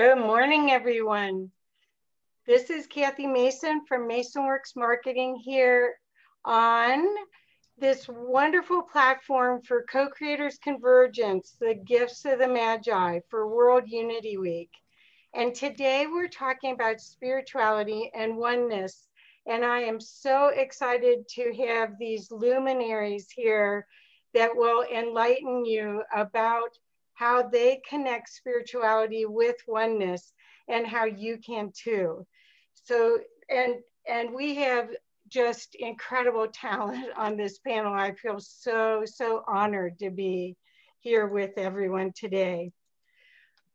Good morning, everyone. This is Kathy Mason from MasonWorks Marketing here on this wonderful platform for co-creators convergence, the gifts of the Magi for World Unity Week. And today we're talking about spirituality and oneness. And I am so excited to have these luminaries here that will enlighten you about how they connect spirituality with oneness and how you can too. So, and and we have just incredible talent on this panel. I feel so, so honored to be here with everyone today.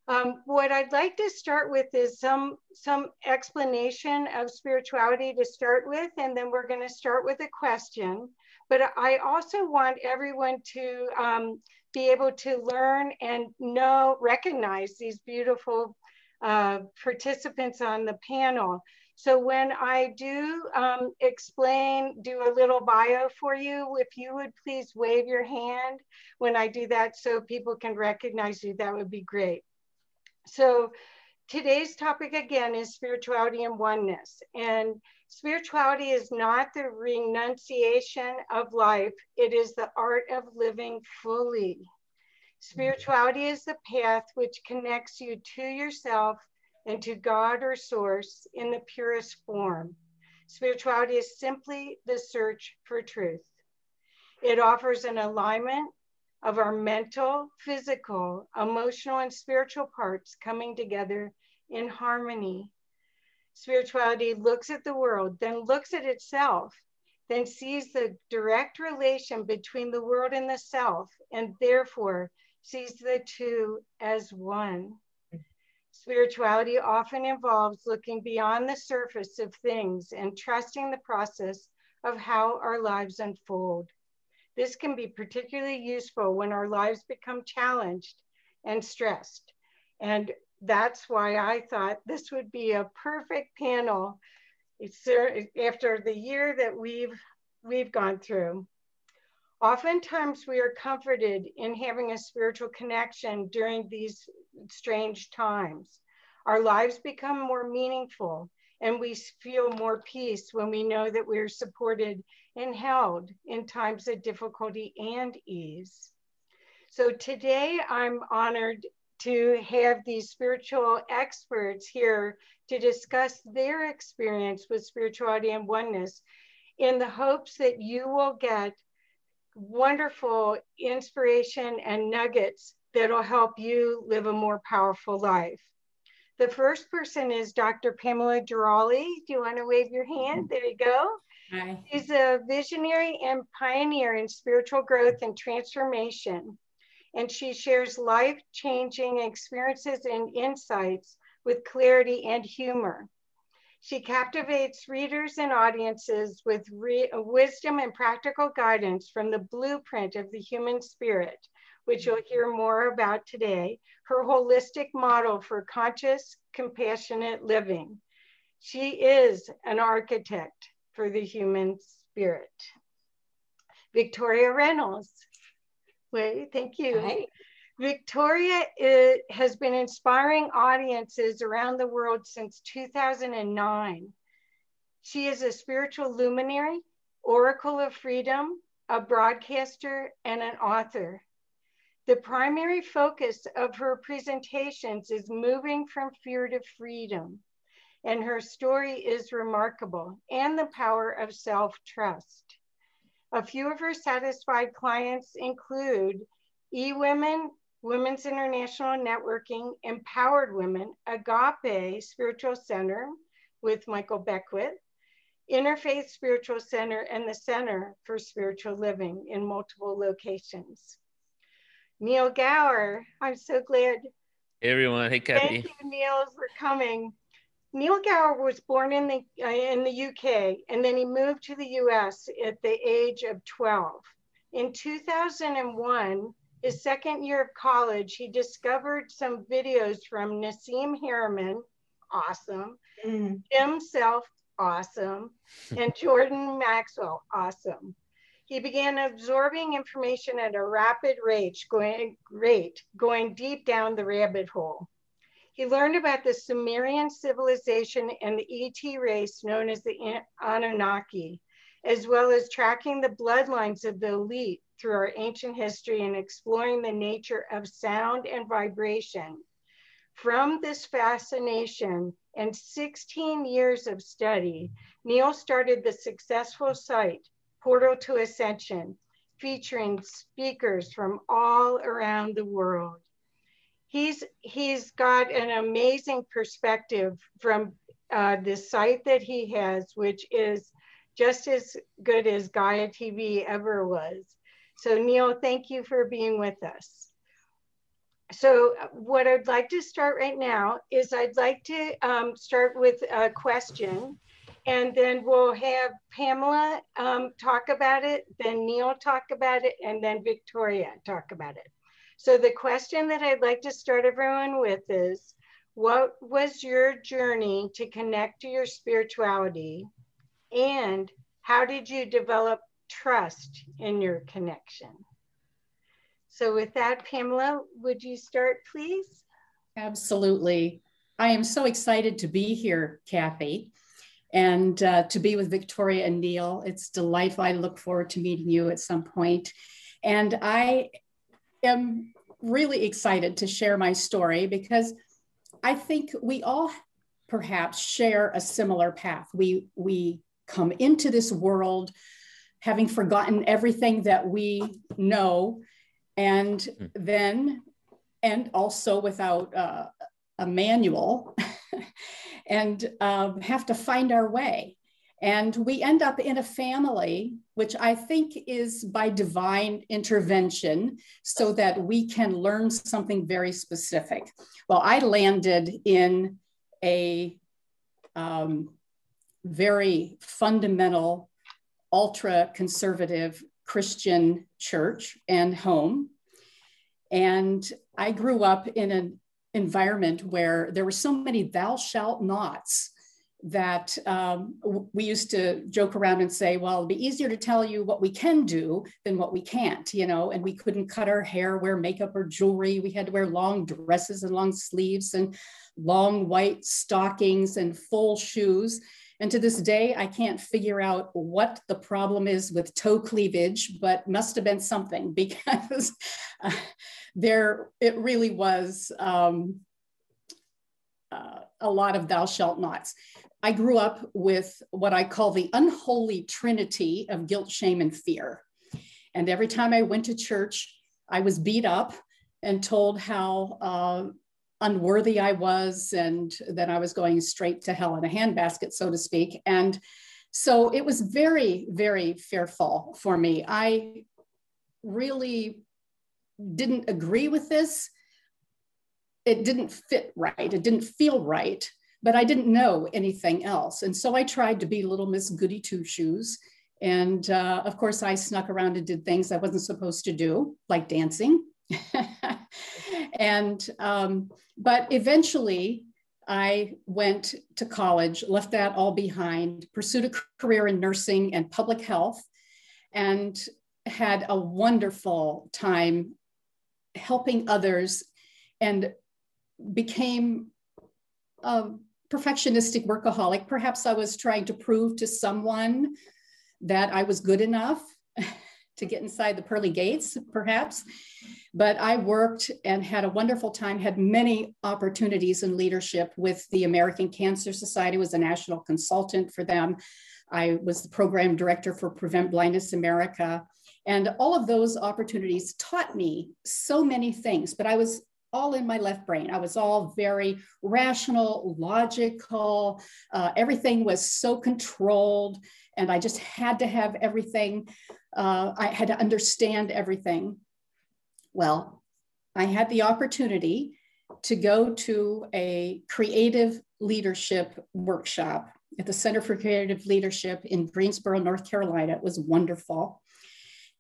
Um, what I'd like to start with is some, some explanation of spirituality to start with, and then we're gonna start with a question. But I also want everyone to um, be able to learn and know, recognize these beautiful uh, participants on the panel. So when I do um, explain, do a little bio for you, if you would please wave your hand when I do that so people can recognize you, that would be great. So today's topic again is spirituality and oneness. And spirituality is not the renunciation of life, it is the art of living fully. Spirituality is the path which connects you to yourself and to God or source in the purest form. Spirituality is simply the search for truth. It offers an alignment of our mental, physical, emotional, and spiritual parts coming together in harmony. Spirituality looks at the world, then looks at itself, then sees the direct relation between the world and the self, and therefore sees the two as one. Spirituality often involves looking beyond the surface of things and trusting the process of how our lives unfold. This can be particularly useful when our lives become challenged and stressed. And that's why I thought this would be a perfect panel it's after the year that we've we've gone through. Oftentimes we are comforted in having a spiritual connection during these strange times. Our lives become more meaningful and we feel more peace when we know that we're supported and held in times of difficulty and ease. So today I'm honored to have these spiritual experts here to discuss their experience with spirituality and oneness in the hopes that you will get wonderful inspiration and nuggets that'll help you live a more powerful life. The first person is Dr. Pamela Durali. Do you want to wave your hand? Mm-hmm. There you go. Hi. She's a visionary and pioneer in spiritual growth and transformation. And she shares life changing experiences and insights with clarity and humor. She captivates readers and audiences with wisdom and practical guidance from the blueprint of the human spirit, which you'll mm-hmm. hear more about today, her holistic model for conscious, compassionate living. She is an architect for the human spirit. Victoria Reynolds. Wait, thank you. Hi. Victoria is, has been inspiring audiences around the world since 2009. She is a spiritual luminary, oracle of freedom, a broadcaster, and an author. The primary focus of her presentations is moving from fear to freedom, and her story is remarkable and the power of self-trust. A few of her satisfied clients include eWomen, Women's International Networking, Empowered Women, Agape Spiritual Center with Michael Beckwith, Interfaith Spiritual Center, and the Center for Spiritual Living in multiple locations. Neil Gower. I'm so glad. Hey everyone. Hey Kathy. Thank you, Neil, for coming. Neil Gower was born in the uh, in the UK and then he moved to the US at the age of 12. In 2001, his second year of college, he discovered some videos from Nassim Haramein, awesome, mm. Jim Self, awesome, and Jordan Maxwell, awesome. He began absorbing information at a rapid rate, going, rate, going deep down the rabbit hole. He learned about the Sumerian civilization and the ET race known as the Anunnaki, as well as tracking the bloodlines of the elite through our ancient history and exploring the nature of sound and vibration. From this fascination and 16 years of study, Neil started the successful site, Portal to Ascension, featuring speakers from all around the world he's he's got an amazing perspective from uh, the site that he has, which is just as good as Gaia TV ever was. So Neil, thank you for being with us. So what I'd like to start right now is I'd like to um, start with a question and then we'll have Pamela um, talk about it, then Neil talk about it, and then Victoria talk about it. So the question that I'd like to start everyone with is, what was your journey to connect to your spirituality? And how did you develop trust in your connection? So with that, Pamela, would you start, please? Absolutely. I am so excited to be here, Kathy, and uh, to be with Victoria and Neil. It's delightful. I look forward to meeting you at some point. And I am really excited to share my story because I think we all perhaps share a similar path. We, we come into this world having forgotten everything that we know, and mm. then, and also without uh, a manual, and um, have to find our way. And we end up in a family, which I think is by divine intervention, so that we can learn something very specific. Well, I landed in a um, very fundamental, ultra conservative Christian church and home. And I grew up in an environment where there were so many thou shalt nots that um, we used to joke around and say, well, it'd be easier to tell you what we can do than what we can't, you know, and we couldn't cut our hair, wear makeup or jewelry. We had to wear long dresses and long sleeves and long white stockings and full shoes. And to this day, I can't figure out what the problem is with toe cleavage, but must have been something because uh, there, it really was um, uh, a lot of thou shalt nots. I grew up with what I call the unholy trinity of guilt, shame, and fear. And every time I went to church, I was beat up and told how uh, unworthy I was and that I was going straight to hell in a handbasket, so to speak. And so it was very, very fearful for me. I really didn't agree with this. It didn't fit right. It didn't feel right but I didn't know anything else. And so I tried to be little Miss Goody Two Shoes. And uh, of course, I snuck around and did things I wasn't supposed to do, like dancing. and, um, but eventually, I went to college, left that all behind, pursued a career in nursing and public health, and had a wonderful time helping others and became a perfectionistic workaholic. Perhaps I was trying to prove to someone that I was good enough to get inside the pearly gates, perhaps. But I worked and had a wonderful time, had many opportunities in leadership with the American Cancer Society, was a national consultant for them. I was the program director for Prevent Blindness America. And all of those opportunities taught me so many things, but I was all in my left brain. I was all very rational, logical. Uh, everything was so controlled, and I just had to have everything. Uh, I had to understand everything. Well, I had the opportunity to go to a creative leadership workshop at the Center for Creative Leadership in Greensboro, North Carolina. It was wonderful.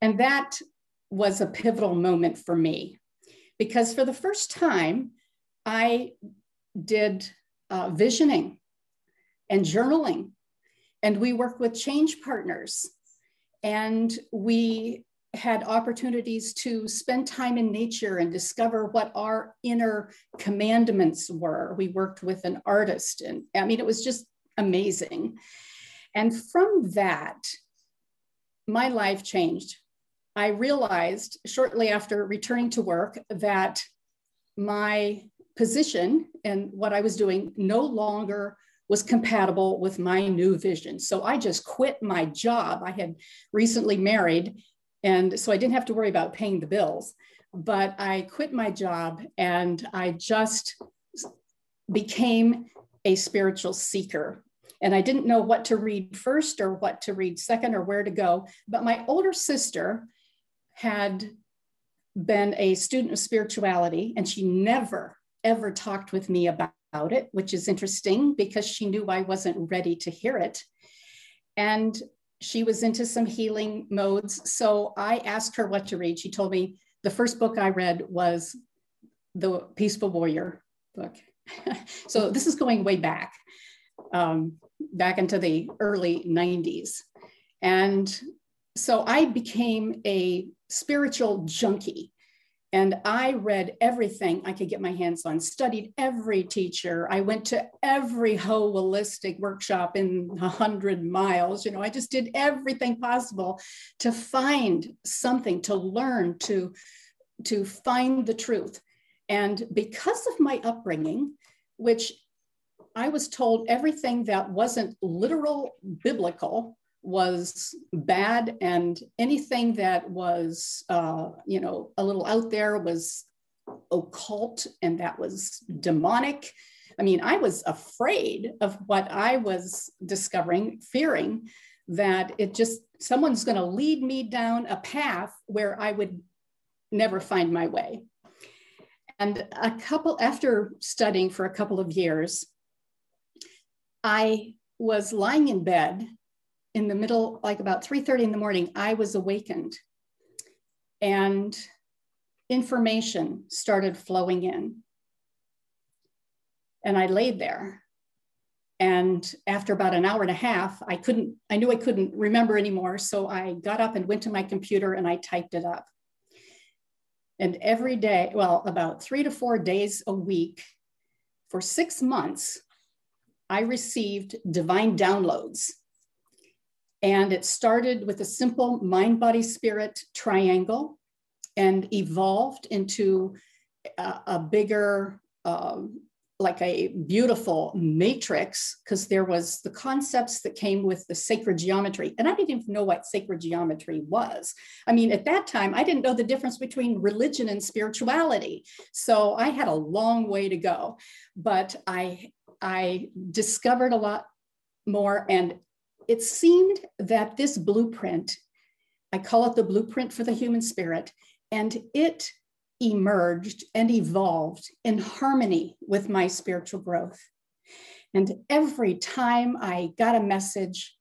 And that was a pivotal moment for me because for the first time, I did uh, visioning and journaling, and we work with change partners. And we had opportunities to spend time in nature and discover what our inner commandments were. We worked with an artist, and I mean, it was just amazing. And from that, my life changed. I realized shortly after returning to work that my position and what I was doing no longer was compatible with my new vision. So I just quit my job. I had recently married, and so I didn't have to worry about paying the bills. But I quit my job and I just became a spiritual seeker. And I didn't know what to read first or what to read second or where to go. But my older sister had been a student of spirituality, and she never, ever talked with me about it, which is interesting because she knew I wasn't ready to hear it. And she was into some healing modes. So I asked her what to read. She told me the first book I read was the Peaceful Warrior book. so this is going way back, um, back into the early 90s. And so I became a spiritual junkie. And I read everything I could get my hands on, studied every teacher. I went to every holistic workshop in a hundred miles. You know, I just did everything possible to find something, to learn, to, to find the truth. And because of my upbringing, which I was told everything that wasn't literal biblical was bad and anything that was uh, you know a little out there was occult and that was demonic. I mean i was afraid of what i was discovering fearing that it just someone's going to lead me down a path where i would never find my way. And a couple after studying for a couple of years i was lying in bed in the middle, like about 3.30 in the morning, I was awakened and information started flowing in. And I laid there. And after about an hour and a half, I couldn't, I knew I couldn't remember anymore. So I got up and went to my computer and I typed it up. And every day, well, about three to four days a week for six months, I received divine downloads and it started with a simple mind, body, spirit triangle and evolved into a, a bigger, um, like a beautiful matrix, because there was the concepts that came with the sacred geometry. And I didn't even know what sacred geometry was. I mean, at that time, I didn't know the difference between religion and spirituality. So I had a long way to go. But I I discovered a lot more and it seemed that this blueprint, I call it the blueprint for the human spirit, and it emerged and evolved in harmony with my spiritual growth. And every time I got a message,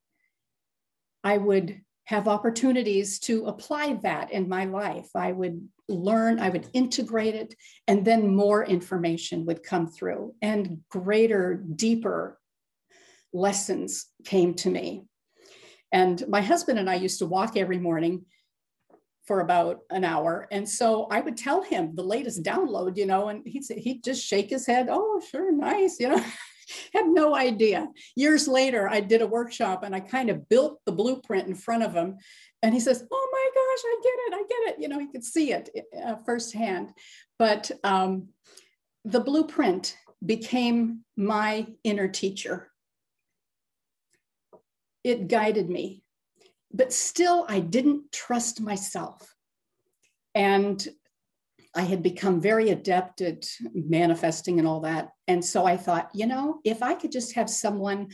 I would have opportunities to apply that in my life. I would learn, I would integrate it, and then more information would come through and greater, deeper lessons came to me. And my husband and I used to walk every morning for about an hour. And so I would tell him the latest download, you know, and he'd, say, he'd just shake his head, oh, sure, nice, you know. Had no idea. Years later, I did a workshop and I kind of built the blueprint in front of him. And he says, Oh my gosh, I get it, I get it. You know, he could see it uh, firsthand. But um, the blueprint became my inner teacher it guided me. But still, I didn't trust myself. And I had become very adept at manifesting and all that. And so I thought, you know, if I could just have someone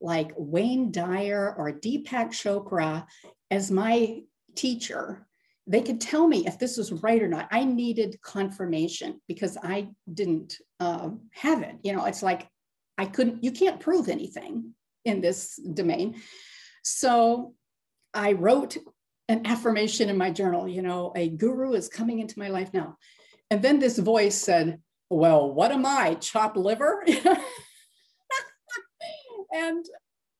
like Wayne Dyer or Deepak Chopra as my teacher, they could tell me if this was right or not. I needed confirmation because I didn't uh, have it. You know, it's like I couldn't, you can't prove anything in this domain. So I wrote an affirmation in my journal, you know, a guru is coming into my life now. And then this voice said, Well, what am I, chopped liver? and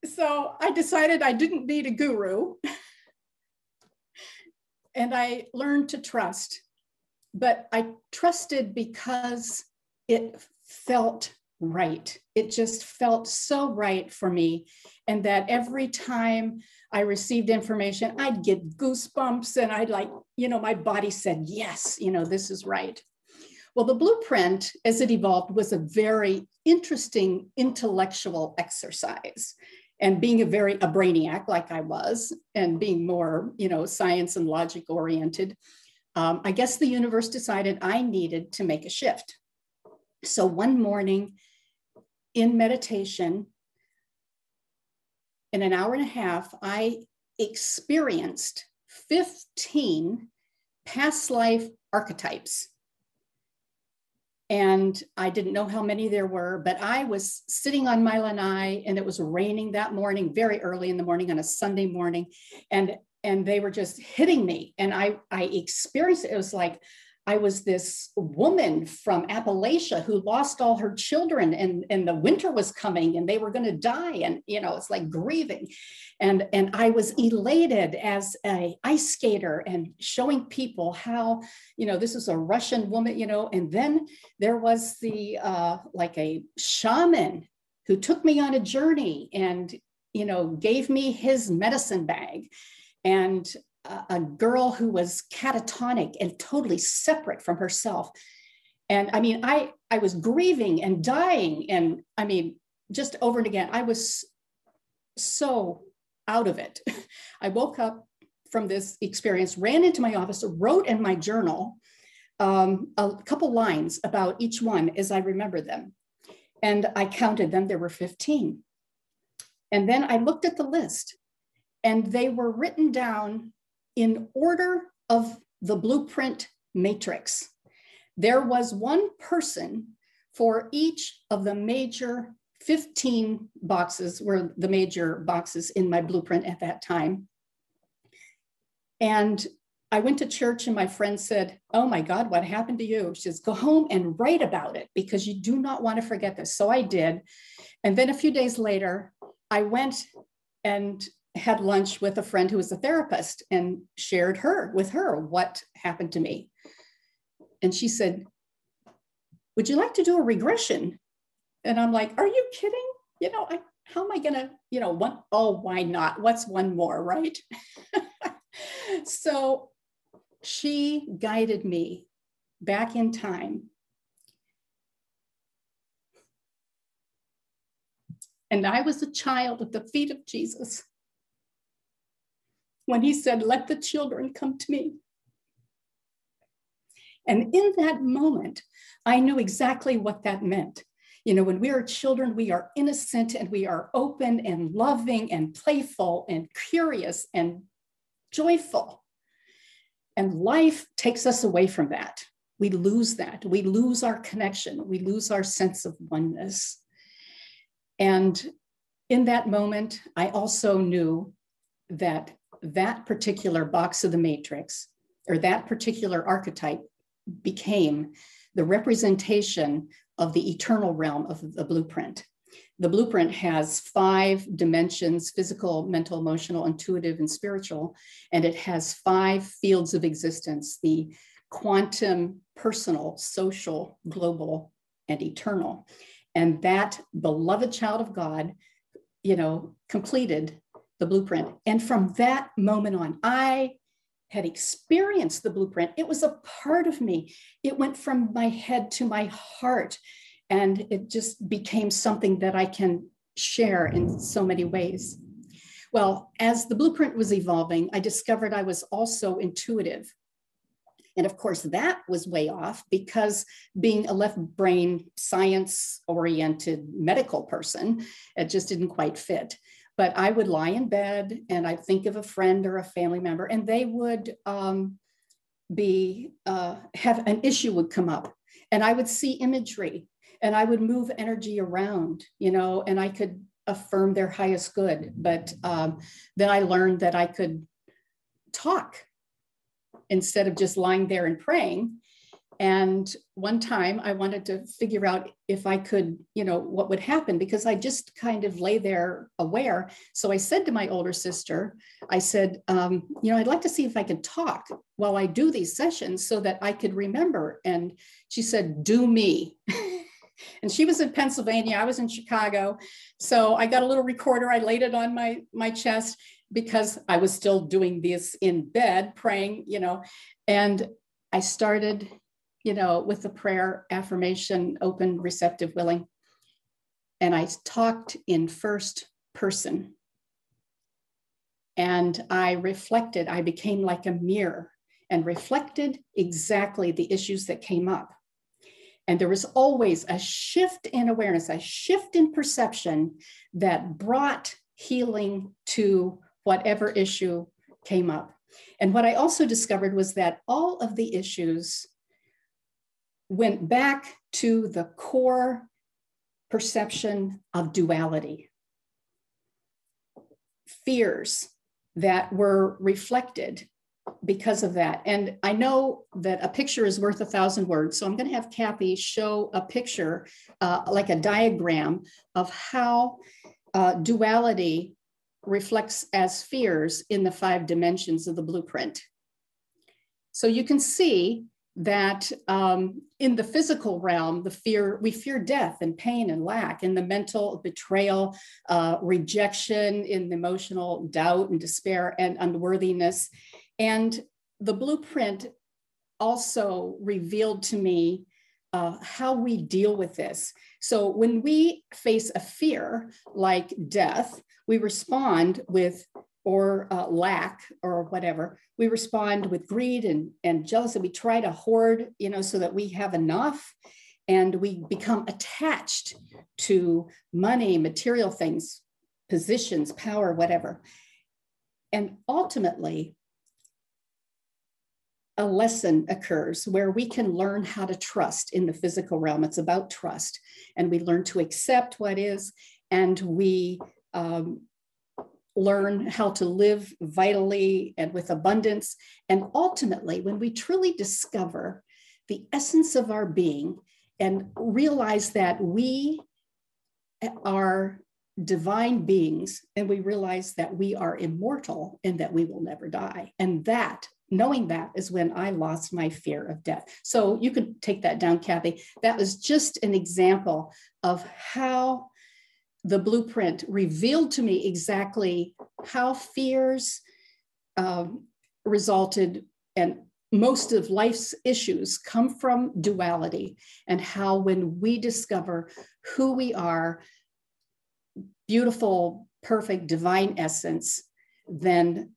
so I decided I didn't need a guru. and I learned to trust, but I trusted because it felt right. It just felt so right for me. And that every time I received information, I'd get goosebumps and I'd like, you know, my body said, yes, you know, this is right. Well, the blueprint as it evolved was a very interesting intellectual exercise. And being a very a brainiac like I was, and being more, you know, science and logic oriented, um, I guess the universe decided I needed to make a shift. So one morning in meditation, in an hour and a half, I experienced 15 past life archetypes. And I didn't know how many there were, but I was sitting on my lanai and it was raining that morning, very early in the morning on a Sunday morning. And and they were just hitting me. And I I experienced it. It was like I was this woman from Appalachia who lost all her children and, and the winter was coming and they were going to die. And, you know, it's like grieving. And, and I was elated as a ice skater and showing people how, you know, this is a Russian woman, you know, and then there was the, uh, like a shaman who took me on a journey and, you know, gave me his medicine bag. And a, girl who was catatonic and totally separate from herself. And I mean, I, I was grieving and dying. And I mean, just over and again, I was so out of it. I woke up from this experience, ran into my office, wrote in my journal um, a couple lines about each one as I remember them. And I counted them, there were 15. And then I looked at the list and they were written down in order of the blueprint matrix. There was one person for each of the major 15 boxes were the major boxes in my blueprint at that time. And I went to church and my friend said, Oh my God, what happened to you? She says, Go home and write about it because you do not want to forget this. So I did. And then a few days later, I went and had lunch with a friend who was a therapist and shared her with her what happened to me. And she said, Would you like to do a regression? And I'm like, Are you kidding? You know, I, how am I going to, you know, one, oh, why not? What's one more, right? so she guided me back in time. And I was a child at the feet of Jesus when he said, Let the children come to me. And in that moment, I knew exactly what that meant. You know, when we are children, we are innocent and we are open and loving and playful and curious and joyful. And life takes us away from that. We lose that. We lose our connection. We lose our sense of oneness. And in that moment, I also knew that that particular box of the matrix or that particular archetype became the representation of the eternal realm of the blueprint. The blueprint has five dimensions physical, mental, emotional, intuitive, and spiritual. And it has five fields of existence the quantum, personal, social, global, and eternal. And that beloved child of God, you know, completed the blueprint. And from that moment on, I had experienced the blueprint. It was a part of me. It went from my head to my heart. And it just became something that I can share in so many ways. Well, as the blueprint was evolving, I discovered I was also intuitive. And of course, that was way off because being a left brain, science oriented medical person, it just didn't quite fit but I would lie in bed and I'd think of a friend or a family member, and they would um, be uh, have an issue would come up, and I would see imagery, and I would move energy around, you know, and I could affirm their highest good. But um, then I learned that I could talk instead of just lying there and praying. And one time I wanted to figure out if I could, you know, what would happen because I just kind of lay there aware. So I said to my older sister, I said, um, you know, I'd like to see if I could talk while I do these sessions so that I could remember. And she said, do me. and she was in Pennsylvania, I was in Chicago. So I got a little recorder, I laid it on my, my chest because I was still doing this in bed, praying, you know, and I started you know, with the prayer, affirmation, open, receptive, willing. And I talked in first person. And I reflected, I became like a mirror and reflected exactly the issues that came up. And there was always a shift in awareness, a shift in perception that brought healing to whatever issue came up. And what I also discovered was that all of the issues went back to the core perception of duality, fears that were reflected because of that. And I know that a picture is worth a thousand words. So I'm going to have Kathy show a picture, uh, like a diagram of how uh, duality reflects as fears in the five dimensions of the blueprint. So you can see that um, in the physical realm, the fear, we fear death and pain and lack, in the mental betrayal, uh, rejection, in the emotional doubt and despair and unworthiness. And the blueprint also revealed to me uh, how we deal with this. So when we face a fear like death, we respond with or uh, lack or whatever, we respond with greed and, and jealousy. We try to hoard, you know, so that we have enough and we become attached to money, material things, positions, power, whatever. And ultimately, a lesson occurs where we can learn how to trust in the physical realm. It's about trust. And we learn to accept what is, and we um, learn how to live vitally and with abundance. And ultimately, when we truly discover the essence of our being and realize that we are divine beings and we realize that we are immortal and that we will never die. And that, knowing that, is when I lost my fear of death. So you could take that down, Kathy. That was just an example of how the blueprint revealed to me exactly how fears um, resulted and most of life's issues come from duality and how when we discover who we are beautiful perfect divine essence then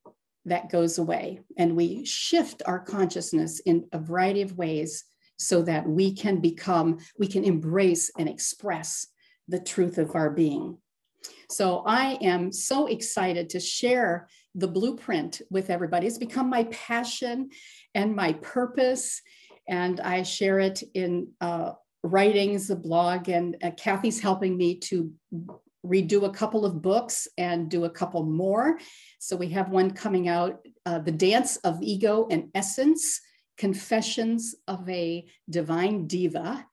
that goes away. And we shift our consciousness in a variety of ways so that we can become we can embrace and express the truth of our being. So I am so excited to share the blueprint with everybody. It's become my passion and my purpose. And I share it in uh, writings, the blog, and uh, Kathy's helping me to redo a couple of books and do a couple more. So we have one coming out, uh, The Dance of Ego and Essence, Confessions of a Divine Diva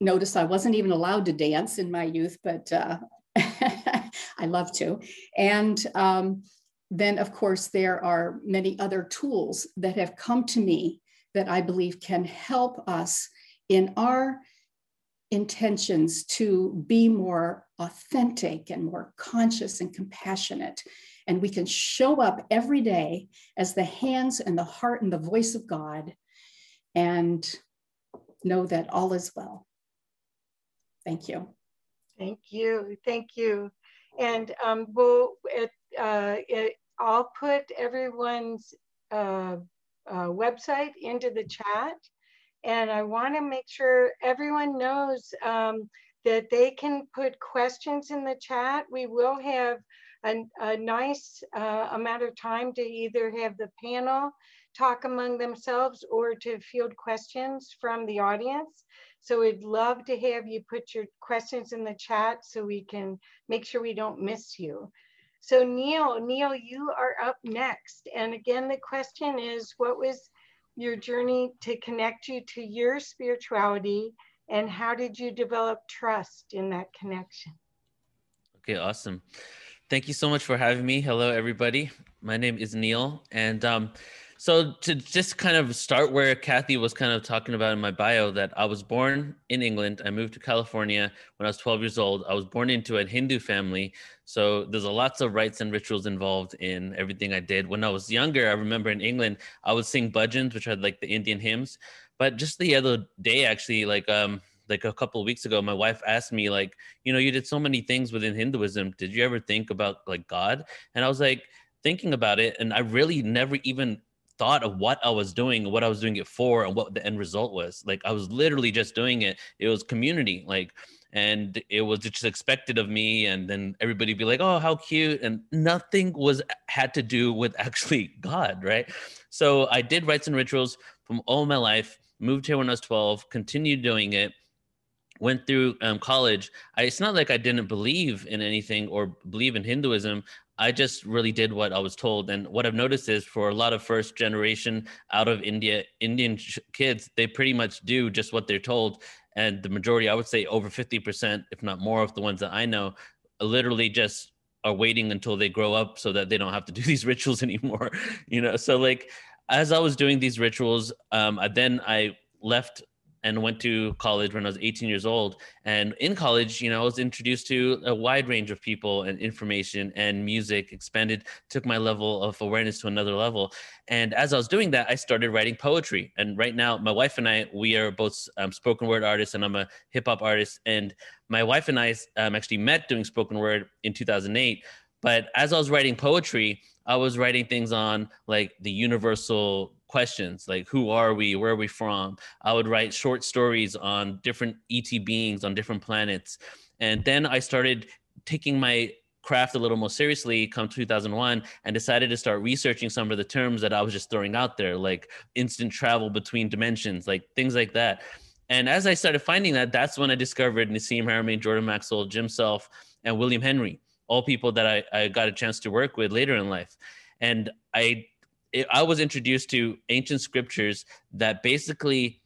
notice I wasn't even allowed to dance in my youth, but uh, I love to. And um, then, of course, there are many other tools that have come to me that I believe can help us in our intentions to be more authentic and more conscious and compassionate. And we can show up every day as the hands and the heart and the voice of God and know that all is well. Thank you. Thank you. Thank you. And um, we'll, it, uh, it, I'll put everyone's uh, uh, website into the chat. And I want to make sure everyone knows um, that they can put questions in the chat. We will have a, nice uh, amount of time to either have the panel talk among themselves or to field questions from the audience. So we'd love to have you put your questions in the chat so we can make sure we don't miss you. So Neil, Neil, you are up next. And again, the question is, what was your journey to connect you to your spirituality and how did you develop trust in that connection? Okay, awesome. Thank you so much for having me. Hello, everybody. My name is Neil. And um, so, to just kind of start where Kathy was kind of talking about in my bio, that I was born in England. I moved to California when I was 12 years old. I was born into a Hindu family. So, there's a lots of rites and rituals involved in everything I did. When I was younger, I remember in England, I would sing bhajans, which are like the Indian hymns. But just the other day, actually, like um, like a couple of weeks ago, my wife asked me, like, you know, you did so many things within Hinduism. Did you ever think about like God? And I was like thinking about it, and I really never even thought of what I was doing, what I was doing it for, and what the end result was. Like I was literally just doing it. It was community, like, and it was just expected of me. And then everybody be like, "Oh, how cute!" And nothing was had to do with actually God, right? So I did rites and rituals from all my life moved here when I was 12, continued doing it, went through um, college. I, it's not like I didn't believe in anything or believe in Hinduism. I just really did what I was told. And what I've noticed is for a lot of first generation out of India, Indian kids, they pretty much do just what they're told. And the majority, I would say over 50%, if not more of the ones that I know, literally just are waiting until they grow up so that they don't have to do these rituals anymore. You know, so like as I was doing these rituals, um, I, then I left and went to college when I was 18 years old. And in college, you know, I was introduced to a wide range of people and information and music, expanded, took my level of awareness to another level. And as I was doing that, I started writing poetry. And right now, my wife and I, we are both um, spoken word artists, and I'm a hip hop artist. And my wife and I um, actually met doing spoken word in 2008. But as I was writing poetry, I was writing things on like the universal questions, like who are we, where are we from? I would write short stories on different ET beings on different planets. And then I started taking my craft a little more seriously come 2001 and decided to start researching some of the terms that I was just throwing out there, like instant travel between dimensions, like things like that. And as I started finding that, that's when I discovered Nassim Haramein, Jordan Maxwell, Jim Self, and William Henry all people that I, I got a chance to work with later in life. And I, it, I was introduced to ancient scriptures that basically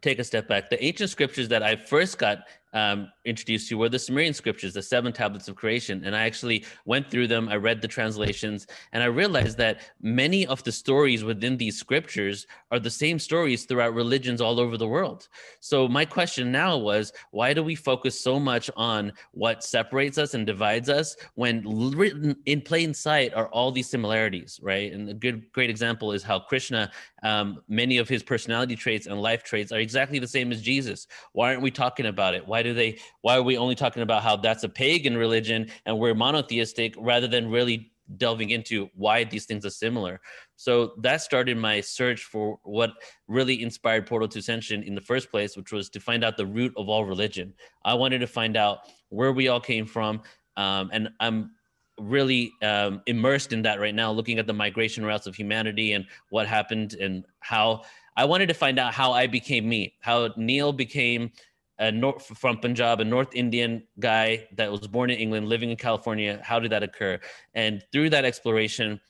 take a step back. The ancient scriptures that I first got um, introduced to were the Sumerian scriptures, the seven tablets of creation. And I actually went through them, I read the translations, and I realized that many of the stories within these scriptures are the same stories throughout religions all over the world. So my question now was why do we focus so much on what separates us and divides us when written in plain sight are all these similarities, right? And a good, great example is how Krishna, um, many of his personality traits and life traits are exactly the same as Jesus. Why aren't we talking about it? Why why do they? Why are we only talking about how that's a pagan religion and we're monotheistic rather than really delving into why these things are similar? So that started my search for what really inspired Portal to Ascension in the first place, which was to find out the root of all religion. I wanted to find out where we all came from, um, and I'm really um, immersed in that right now, looking at the migration routes of humanity and what happened and how I wanted to find out how I became me, how Neil became a North, from Punjab, a North Indian guy that was born in England, living in California. How did that occur? And through that exploration,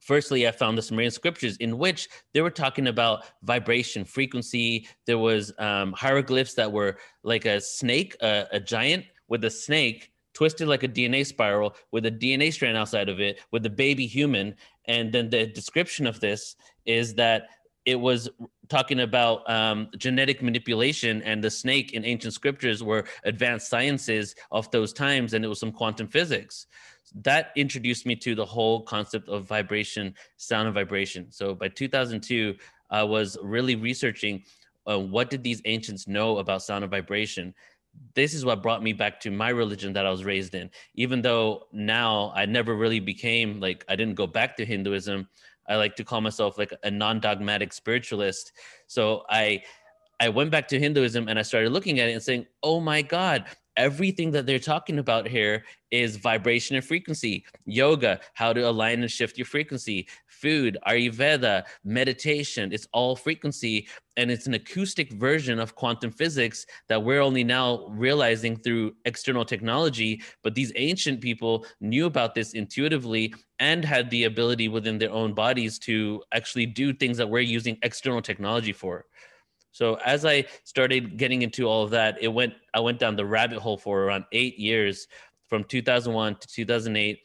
firstly i found the sumerian scriptures in which they were talking about vibration frequency there was um, hieroglyphs that were like a snake a, a giant with a snake twisted like a dna spiral with a dna strand outside of it with a baby human and then the description of this is that it was talking about um, genetic manipulation and the snake in ancient scriptures were advanced sciences of those times and it was some quantum physics. That introduced me to the whole concept of vibration sound and vibration. So by 2002 i was really researching uh, what did these ancients know about sound and vibration? This is what brought me back to my religion that I was raised in. Even though now I never really became like I didn't go back to Hinduism, I like to call myself like a non-dogmatic spiritualist. So I I went back to Hinduism and I started looking at it and saying, "Oh my God, everything that they're talking about here is vibration and frequency. Yoga how to align and shift your frequency. Food ayurveda meditation it's all frequency. And it's an acoustic version of quantum physics that we're only now realizing through external technology. But these ancient people knew about this intuitively and had the ability within their own bodies to actually do things that we're using external technology for so as I started getting into all of that, it went I went down the rabbit hole for around eight years, from 2001 to 2008.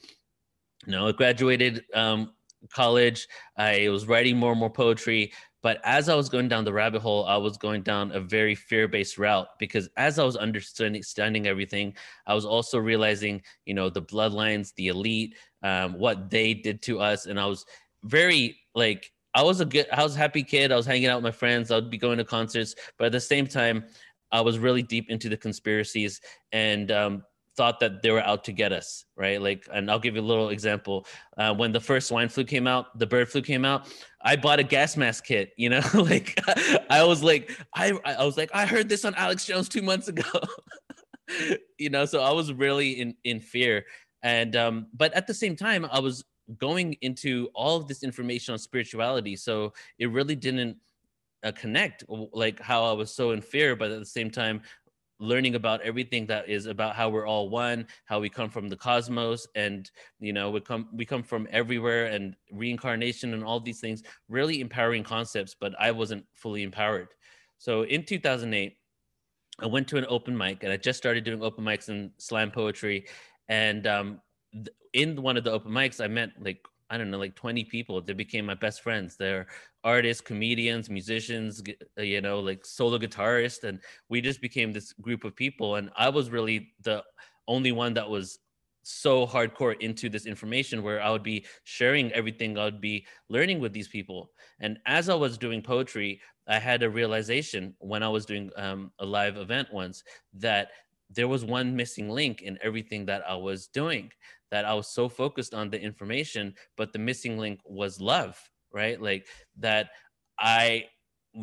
You know, I graduated um, college. I was writing more and more poetry. But as I was going down the rabbit hole, I was going down a very fear-based route because as I was understanding everything, I was also realizing, you know, the bloodlines, the elite, um, what they did to us, and I was very like I was a good, I was a happy kid. I was hanging out with my friends. I would be going to concerts, but at the same time, I was really deep into the conspiracies and um, thought that they were out to get us, right? Like, and I'll give you a little example. Uh, when the first swine flu came out, the bird flu came out. I bought a gas mask kit. You know, like I was like, I I was like, I heard this on Alex Jones two months ago. you know, so I was really in in fear, and um, but at the same time, I was going into all of this information on spirituality so it really didn't uh, connect like how i was so in fear but at the same time learning about everything that is about how we're all one how we come from the cosmos and you know we come we come from everywhere and reincarnation and all these things really empowering concepts but i wasn't fully empowered. So in 2008 i went to an open mic and i just started doing open mics and slam poetry and um, in one of the open mics, I met like I don't know, like 20 people. They became my best friends. They're artists, comedians, musicians, uh, you know, like solo guitarists. And we just became this group of people. And I was really the only one that was so hardcore into this information where I would be sharing everything I would be learning with these people. And as I was doing poetry, I had a realization when I was doing um, a live event once that there was one missing link in everything that I was doing that I was so focused on the information, but the missing link was love, right? Like that I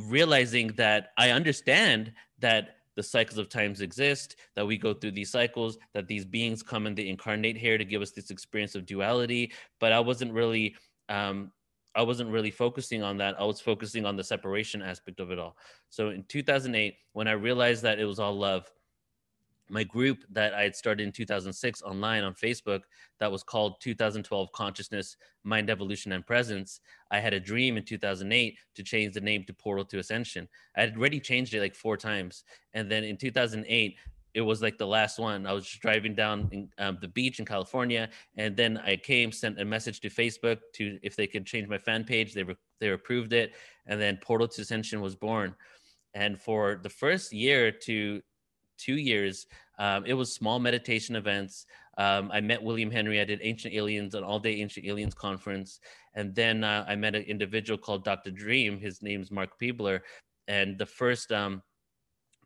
realizing that I understand that the cycles of times exist, that we go through these cycles, that these beings come and they incarnate here to give us this experience of duality. But I wasn't really um, I wasn't really focusing on that. I was focusing on the separation aspect of it all. So in 2008, when I realized that it was all love, my group that I had started in 2006 online on Facebook that was called 2012 Consciousness, Mind Evolution, and Presence. I had a dream in 2008 to change the name to Portal to Ascension. I had already changed it like four times. And then in 2008, it was like the last one. I was just driving down in, um, the beach in California, and then I came, sent a message to Facebook to if they could change my fan page. They re- they approved it, and then Portal to Ascension was born. And for the first year to two years. Um, it was small meditation events. Um, I met William Henry. I did Ancient Aliens, an all-day Ancient Aliens conference, and then uh, I met an individual called Dr. Dream. His name's Mark Peebler, and the first, um,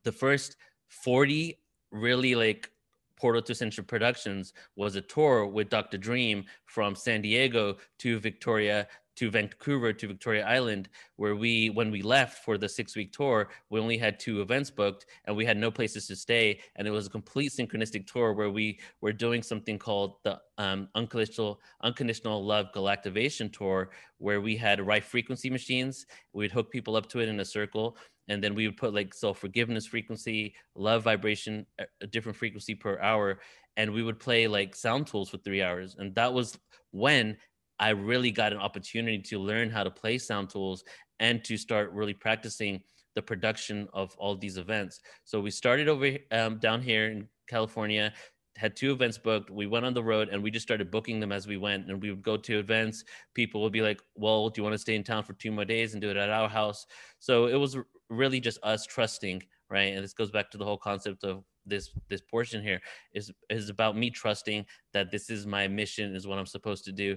the first forty really like Portal to Ascension Productions was a tour with Dr. Dream from San Diego to Victoria to Vancouver to Victoria Island, where we, when we left for the six week tour, we only had two events booked and we had no places to stay. And it was a complete synchronistic tour where we were doing something called the um, unconditional, unconditional love galactivation tour, where we had Rife frequency machines. We'd hook people up to it in a circle. And then we would put like self forgiveness frequency, love vibration, a different frequency per hour. And we would play like sound tools for three hours. And that was when I really got an opportunity to learn how to play sound tools and to start really practicing the production of all these events. So we started over um, down here in California, had two events booked. We went on the road and we just started booking them as we went. And we would go to events. People would be like, "Well, do you want to stay in town for two more days and do it at our house?" So it was really just us trusting, right? And this goes back to the whole concept of this this portion here is is about me trusting that this is my mission, is what I'm supposed to do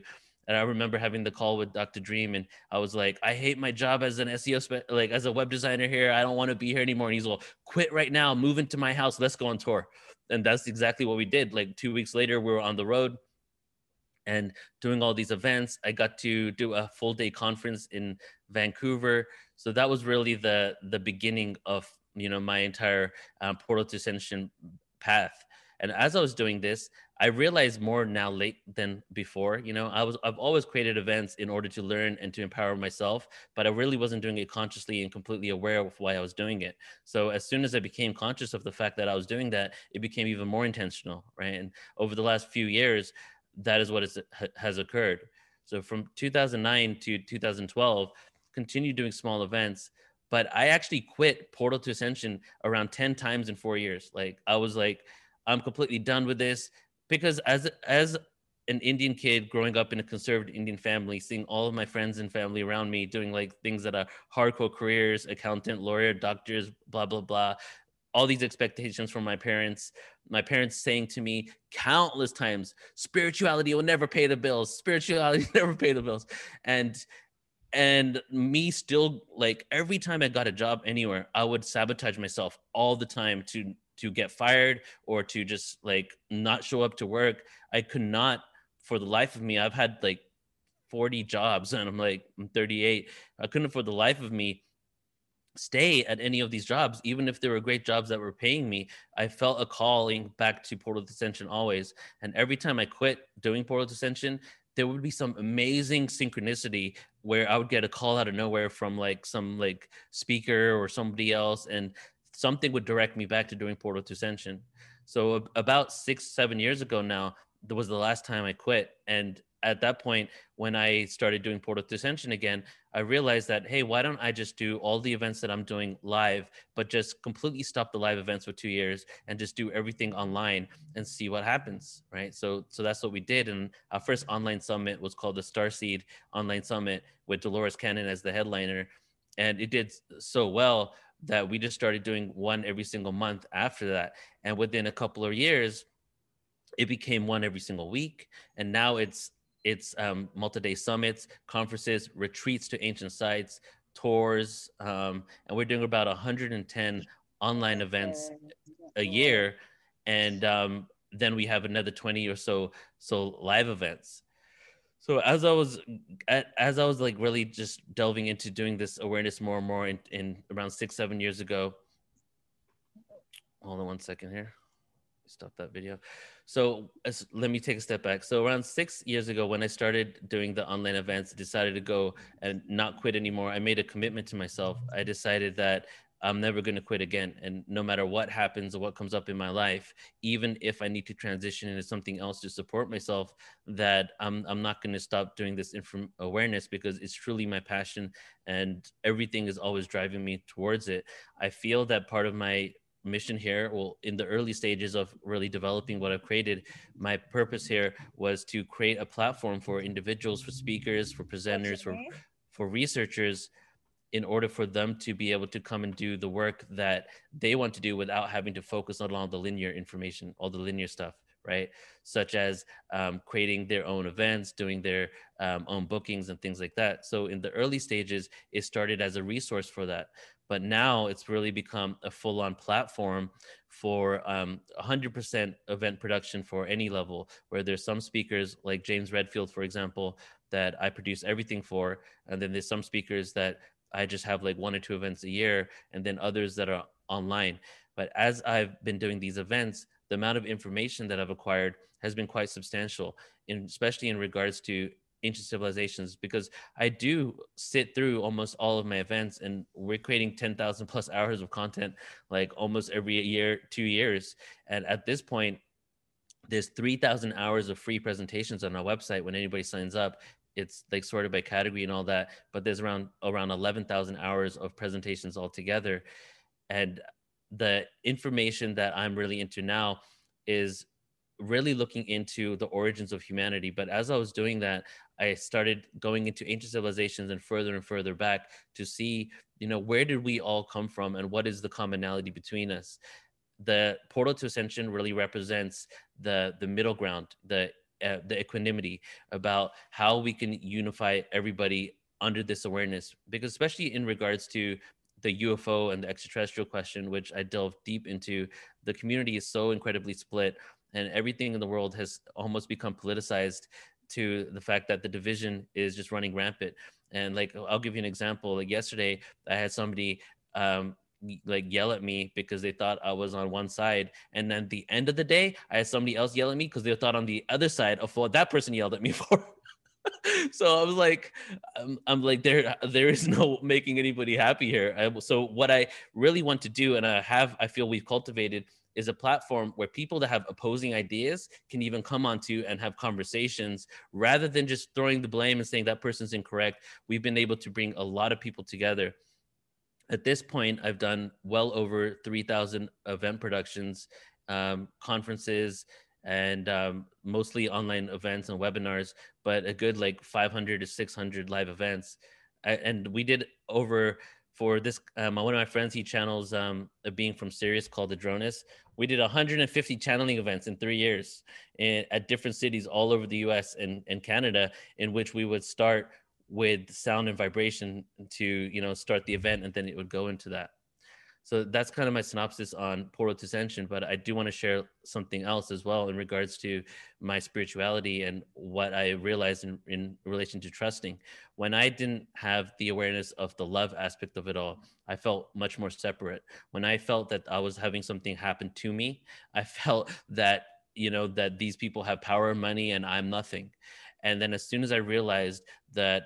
and I remember having the call with Dr. Dream, and I was like, I hate my job as an SEO, spe- like as a web designer here. I don't want to be here anymore. And he's like, quit right now, move into my house. Let's go on tour. And that's exactly what we did. Like two weeks later, we were on the road and doing all these events. I got to do a full day conference in Vancouver. So that was really the the beginning of you know my entire um, portal to ascension path. And as I was doing this, I realized more now late than before. You know, I was I've always created events in order to learn and to empower myself, but I really wasn't doing it consciously and completely aware of why I was doing it. So as soon as I became conscious of the fact that I was doing that, it became even more intentional, right? And over the last few years, that is what is, has occurred. So from 2009 to 2012, continued doing small events, but I actually quit Portal to Ascension around 10 times in 4 years. Like I was like I'm completely done with this because as as an Indian kid growing up in a conservative Indian family, seeing all of my friends and family around me doing like things that are hardcore careers, accountant, lawyer, doctors, blah blah blah, all these expectations from my parents. My parents saying to me countless times, "Spirituality will never pay the bills. Spirituality never pay the bills," and and me still like every time I got a job anywhere, I would sabotage myself all the time to to get fired or to just like not show up to work. I could not for the life of me. I've had like 40 jobs and I'm like, I'm 38. I couldn't for the life of me stay at any of these jobs, even if they were great jobs that were paying me. I felt a calling back to Portal to Ascension always. And every time I quit doing Portal to Ascension, there would be some amazing synchronicity where I would get a call out of nowhere from like some like speaker or somebody else. And something would direct me back to doing Portal to Ascension. So about six, seven years ago now, that was the last time I quit. And at that point, when I started doing Portal to Ascension again, I realized that, hey, why don't I just do all the events that I'm doing live, but just completely stop the live events for two years and just do everything online and see what happens, right? So, so that's what we did. And our first online summit was called the Starseed Online Summit with Dolores Cannon as the headliner, and it did so well that we just started doing one every single month after that. And within a couple of years, it became one every single week. And now it's it's um, multi-day summits, conferences, retreats to ancient sites, tours, um, and we're doing about 110 online events a year, and um, then we have another 20 or so so live events so as i was as i was like really just delving into doing this awareness more and more in, in around six seven years ago. Hold on one second here. Stop that video. So as, let me take a step back. So around six years ago when i started doing the online events decided to go and not quit anymore i made a commitment to myself. I decided that I'm never going to quit again. And no matter what happens or what comes up in my life, even if I need to transition into something else to support myself, that I'm, I'm not going to stop doing this inform- awareness because it's truly my passion and everything is always driving me towards it. I feel that part of my mission here well in the early stages of really developing what i've created my purpose here was to create a platform for individuals for speakers for presenters for for researchers in order for them to be able to come and do the work that they want to do without having to focus on the linear information, all the linear stuff, right? Such as um, creating their own events, doing their um, own bookings, and things like that. So in the early stages, it started as a resource for that. But now it's really become a full on platform for um, 100% event production for any level, where there's some speakers like James Redfield, for example, that I produce everything for. And then there's some speakers that I just have like one or two events a year, and then others that are online. But as I've been doing these events, the amount of information that I've acquired has been quite substantial, in, especially in regards to ancient civilizations, because I do sit through almost all of my events, and we're creating 10,000 plus hours of content like almost every year, two years. And at this point, there's 3,000 hours of free presentations on our website when anybody signs up it's like sorted by category and all that but there's around around 11,000 hours of presentations altogether. And the information that I'm really into now is really looking into the origins of humanity. But as I was doing that I started going into ancient civilizations and further and further back to see you know where did we all come from and what is the commonality between us? The portal to ascension really represents the the middle ground the uh, the equanimity about how we can unify everybody under this awareness because especially in regards to the UFO and the extraterrestrial question which I delve deep into the community is so incredibly split and everything in the world has almost become politicized to the fact that the division is just running rampant. And like I'll give you an example. Like yesterday I had somebody um, like yell at me because they thought I was on one side. And then the end of the day, I had somebody else yell at me because they thought on the other side of what that person yelled at me for. so I was like, I'm, I'm, like, there, there is no making anybody happy here. I, so what I really want to do, and I have, I feel we've cultivated is a platform where people that have opposing ideas can even come onto and have conversations rather than just throwing the blame and saying that person's incorrect. We've been able to bring a lot of people together at this point, I've done well over 3,000 event productions, um, conferences, and um, mostly online events and webinars, but a good like 500 to 600 live events. I, and we did over for this, um, one of my friends, he channels um, a being from Sirius called the Dronus. We did 150 channeling events in three years in, at different cities all over the US and, and Canada, in which we would start with sound and vibration to you know start the event and then it would go into that. So that's kind of my synopsis on portal to ascension but i do want to share something else as well in regards to my spirituality and what i realized in, in relation to trusting. When i didn't have the awareness of the love aspect of it all i felt much more separate. When i felt that i was having something happen to me i felt that you know that these people have power and money and i'm nothing. And then as soon as i realized that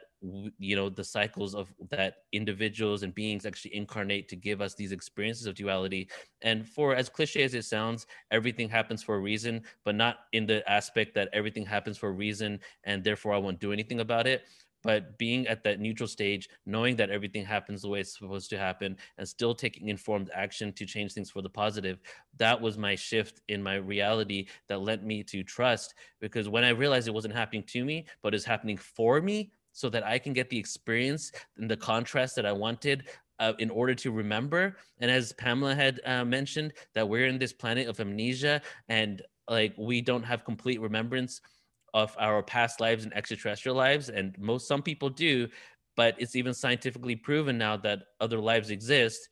you know the cycles of that individuals and beings actually incarnate to give us these experiences of duality. And for as cliche as it sounds everything happens for a reason but not in the aspect that everything happens for a reason and therefore i won't do anything about it. But being at that neutral stage knowing that everything happens the way it's supposed to happen and still taking informed action to change things for the positive that was my shift in my reality that led me to trust because when i realized it wasn't happening to me but it's happening for me so that I can get the experience and the contrast that I wanted uh, in order to remember. And as Pamela had uh, mentioned, that we're in this planet of amnesia and like we don't have complete remembrance of our past lives and extraterrestrial lives. And most, some people do, but it's even scientifically proven now that other lives exist.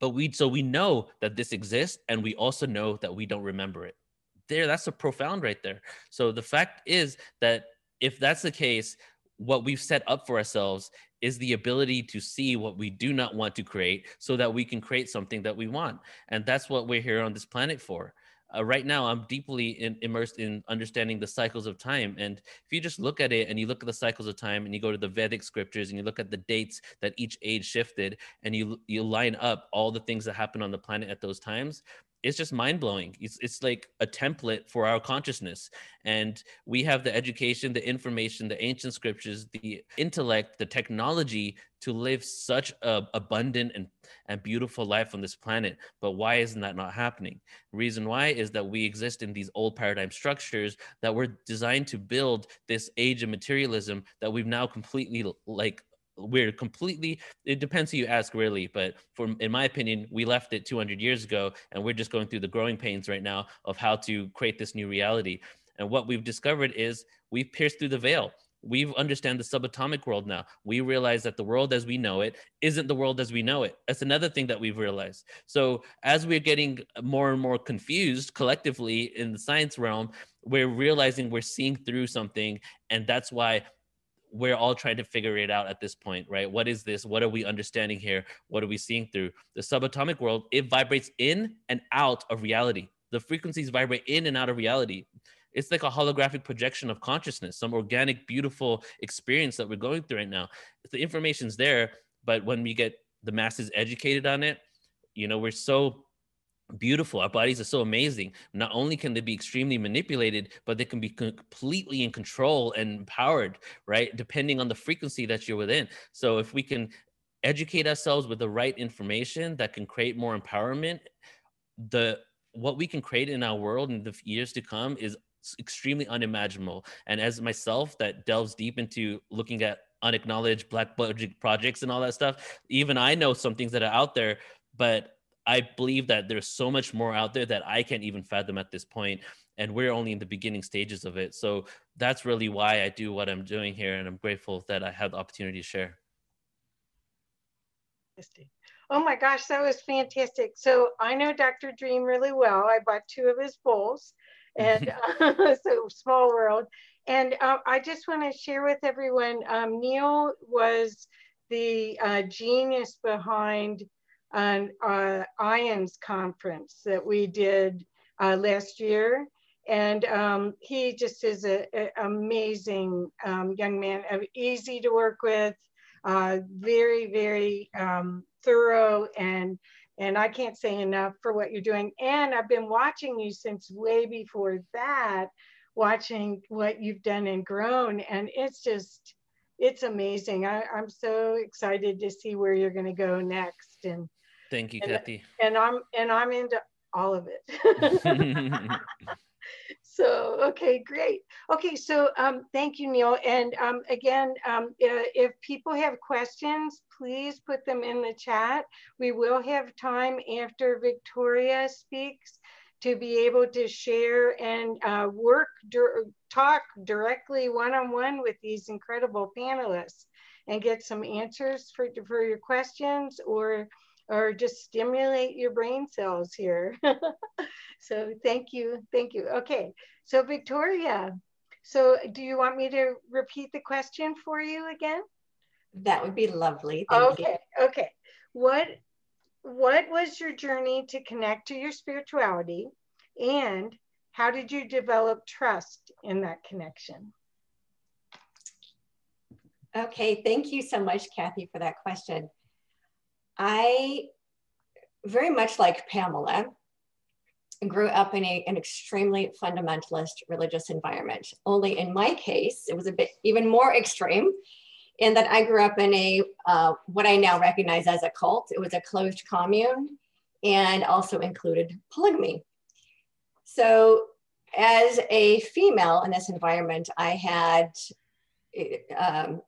But we, so we know that this exists and we also know that we don't remember it. There, that's a profound right there. So the fact is that if that's the case, what we've set up for ourselves is the ability to see what we do not want to create so that we can create something that we want. And that's what we're here on this planet for. Uh, right now, I'm deeply in, immersed in understanding the cycles of time. And if you just look at it and you look at the cycles of time and you go to the Vedic scriptures and you look at the dates that each age shifted and you, you line up all the things that happened on the planet at those times, it's just mind blowing. It's, it's like a template for our consciousness. And we have the education, the information, the ancient scriptures, the intellect, the technology to live such a abundant and, and beautiful life on this planet. But why isn't that not happening? reason why is that we exist in these old paradigm structures that were designed to build this age of materialism that we've now completely like we're completely it depends who you ask really but from in my opinion we left it 200 years ago and we're just going through the growing pains right now of how to create this new reality. And what we've discovered is we've pierced through the veil. We understand the subatomic world now. We realize that the world as we know it isn't the world as we know it. That's another thing that we've realized. So as we're getting more and more confused collectively in the science realm we're realizing we're seeing through something and that's why we're all trying to figure it out at this point, right? What is this? What are we understanding here? What are we seeing through? The subatomic world, it vibrates in and out of reality. The frequencies vibrate in and out of reality. It's like a holographic projection of consciousness, some organic, beautiful experience that we're going through right now. The information's there, but when we get the masses educated on it, you know, we're so beautiful. Our bodies are so amazing. Not only can they be extremely manipulated, but they can be completely in control and empowered, right? Depending on the frequency that you're within. So if we can educate ourselves with the right information that can create more empowerment, the what we can create in our world in the years to come is extremely unimaginable. And as myself that delves deep into looking at unacknowledged black budget projects and all that stuff, even I know some things that are out there, but I believe that there's so much more out there that I can't even fathom at this point, and we're only in the beginning stages of it. So that's really why I do what I'm doing here, and I'm grateful that I had the opportunity to share. Oh my gosh, that was fantastic. So I know Dr. Dream really well. I bought two of his bowls, and uh, so small world. And uh, I just want to share with everyone. Um, Neil was the uh, genius behind an uh, IONS conference that we did uh, last year. And um, he just is an amazing um, young man, uh, easy to work with, uh, very, very um, thorough and and I can't say enough for what you're doing. And I've been watching you since way before that, watching what you've done and grown. And it's just, it's amazing. I, am so excited to see where you're going to go next. And thank you, and, Kathy. And I'm and I'm into all of it. so okay great okay so um, thank you neil and um, again um, uh, if people have questions please put them in the chat we will have time after victoria speaks to be able to share and uh, work talk directly one-on-one with these incredible panelists and get some answers for, for your questions or or just stimulate your brain cells here. so thank you, thank you. Okay, so Victoria, so do you want me to repeat the question for you again? That would be lovely. Thank okay, you. okay. What what was your journey to connect to your spirituality and how did you develop trust in that connection? Okay, thank you so much, Kathy, for that question. I, very much like Pamela, grew up in a, an extremely fundamentalist religious environment. Only in my case, it was a bit even more extreme in that I grew up in a, uh, what I now recognize as a cult. It was a closed commune and also included polygamy. So as a female in this environment, I had um,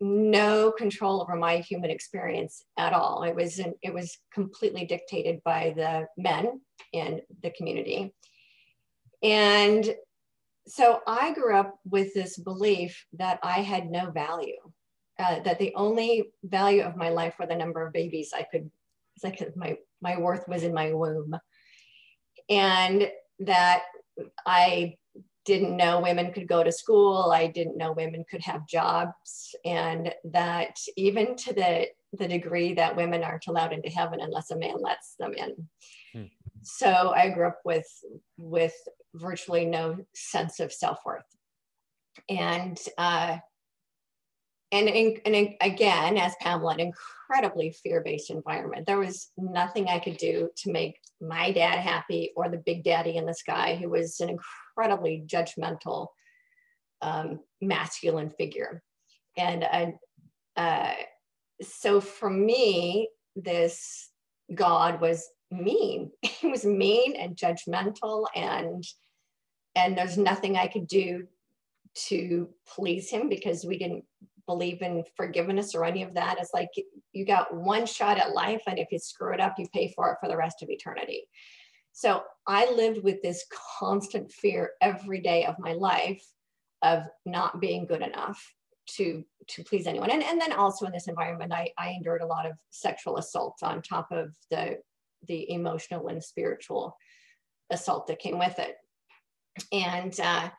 no control over my human experience at all. It was an, it was completely dictated by the men in the community. And so I grew up with this belief that I had no value, uh, that the only value of my life were the number of babies I could, like my, my worth was in my womb. And that I didn't know women could go to school. I didn't know women could have jobs. And that even to the, the degree that women aren't allowed into heaven unless a man lets them in. Hmm. So I grew up with, with virtually no sense of self-worth. And, uh, and, and again, as Pamela, an incredibly fear-based environment. There was nothing I could do to make my dad happy or the big daddy in the sky, who was an incredibly judgmental um, masculine figure. And uh, uh, so for me, this God was mean. he was mean and judgmental and and there's nothing I could do to please him because we didn't believe in forgiveness or any of that. It's like you got one shot at life, and if you screw it up, you pay for it for the rest of eternity. So I lived with this constant fear every day of my life of not being good enough to to please anyone. And, and then also in this environment, I, I endured a lot of sexual assault on top of the the emotional and spiritual assault that came with it. And uh,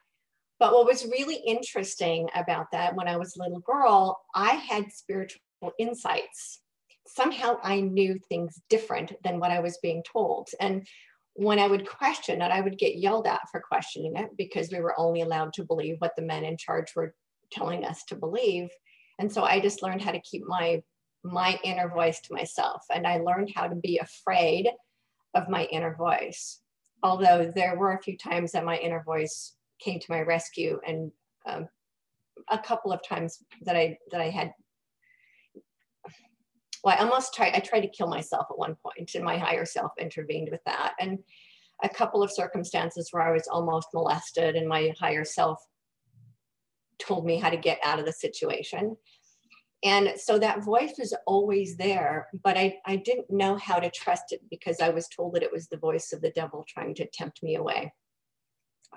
but what was really interesting about that when I was a little girl, I had spiritual insights. Somehow I knew things different than what I was being told. And when I would question it, I would get yelled at for questioning it because we were only allowed to believe what the men in charge were telling us to believe. And so I just learned how to keep my my inner voice to myself. And I learned how to be afraid of my inner voice. Although there were a few times that my inner voice came to my rescue and um, a couple of times that I that I had well, I almost tried, I tried to kill myself at one point and my higher self intervened with that. And a couple of circumstances where I was almost molested and my higher self told me how to get out of the situation. And so that voice was always there, but I, I didn't know how to trust it because I was told that it was the voice of the devil trying to tempt me away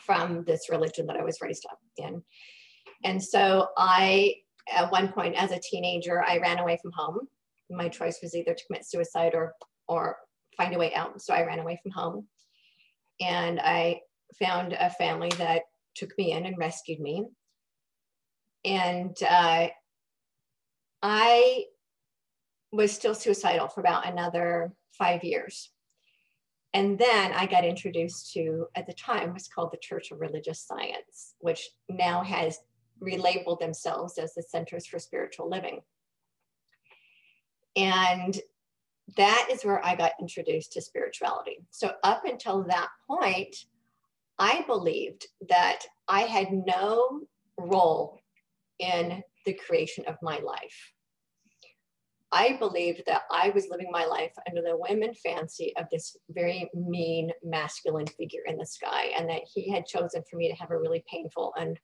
from this religion that I was raised up in. And so I, at one point as a teenager, I ran away from home my choice was either to commit suicide or or find a way out. So I ran away from home, and I found a family that took me in and rescued me. And uh, I was still suicidal for about another five years. And then I got introduced to, at the time, was called the Church of Religious Science, which now has relabeled themselves as the Centers for Spiritual Living. And that is where I got introduced to spirituality. So, up until that point, I believed that I had no role in the creation of my life. I believed that I was living my life under the whim and fancy of this very mean masculine figure in the sky, and that he had chosen for me to have a really painful and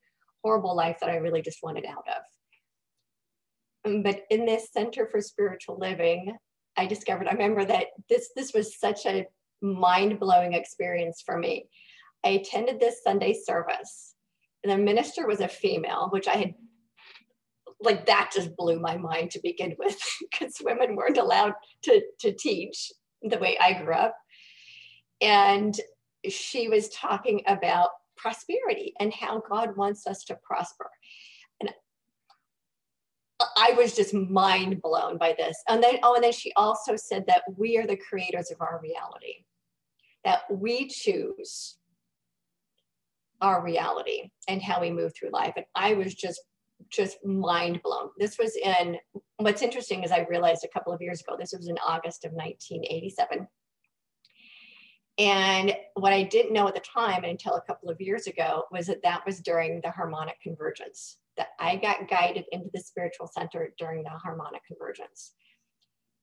horrible life that I really just wanted out of. Um, but in this Center for Spiritual Living, I discovered, I remember that this, this was such a mind blowing experience for me. I attended this Sunday service, and the minister was a female, which I had like that just blew my mind to begin with because women weren't allowed to, to teach the way I grew up. And she was talking about prosperity and how God wants us to prosper. And I was just mind blown by this. And then, oh, and then she also said that we are the creators of our reality, that we choose our reality and how we move through life. And I was just just mind blown. This was in, what's interesting is I realized a couple of years ago, this was in August of 1987. And what I didn't know at the time until a couple of years ago was that that was during the harmonic convergence, that I got guided into the spiritual center during the harmonic convergence.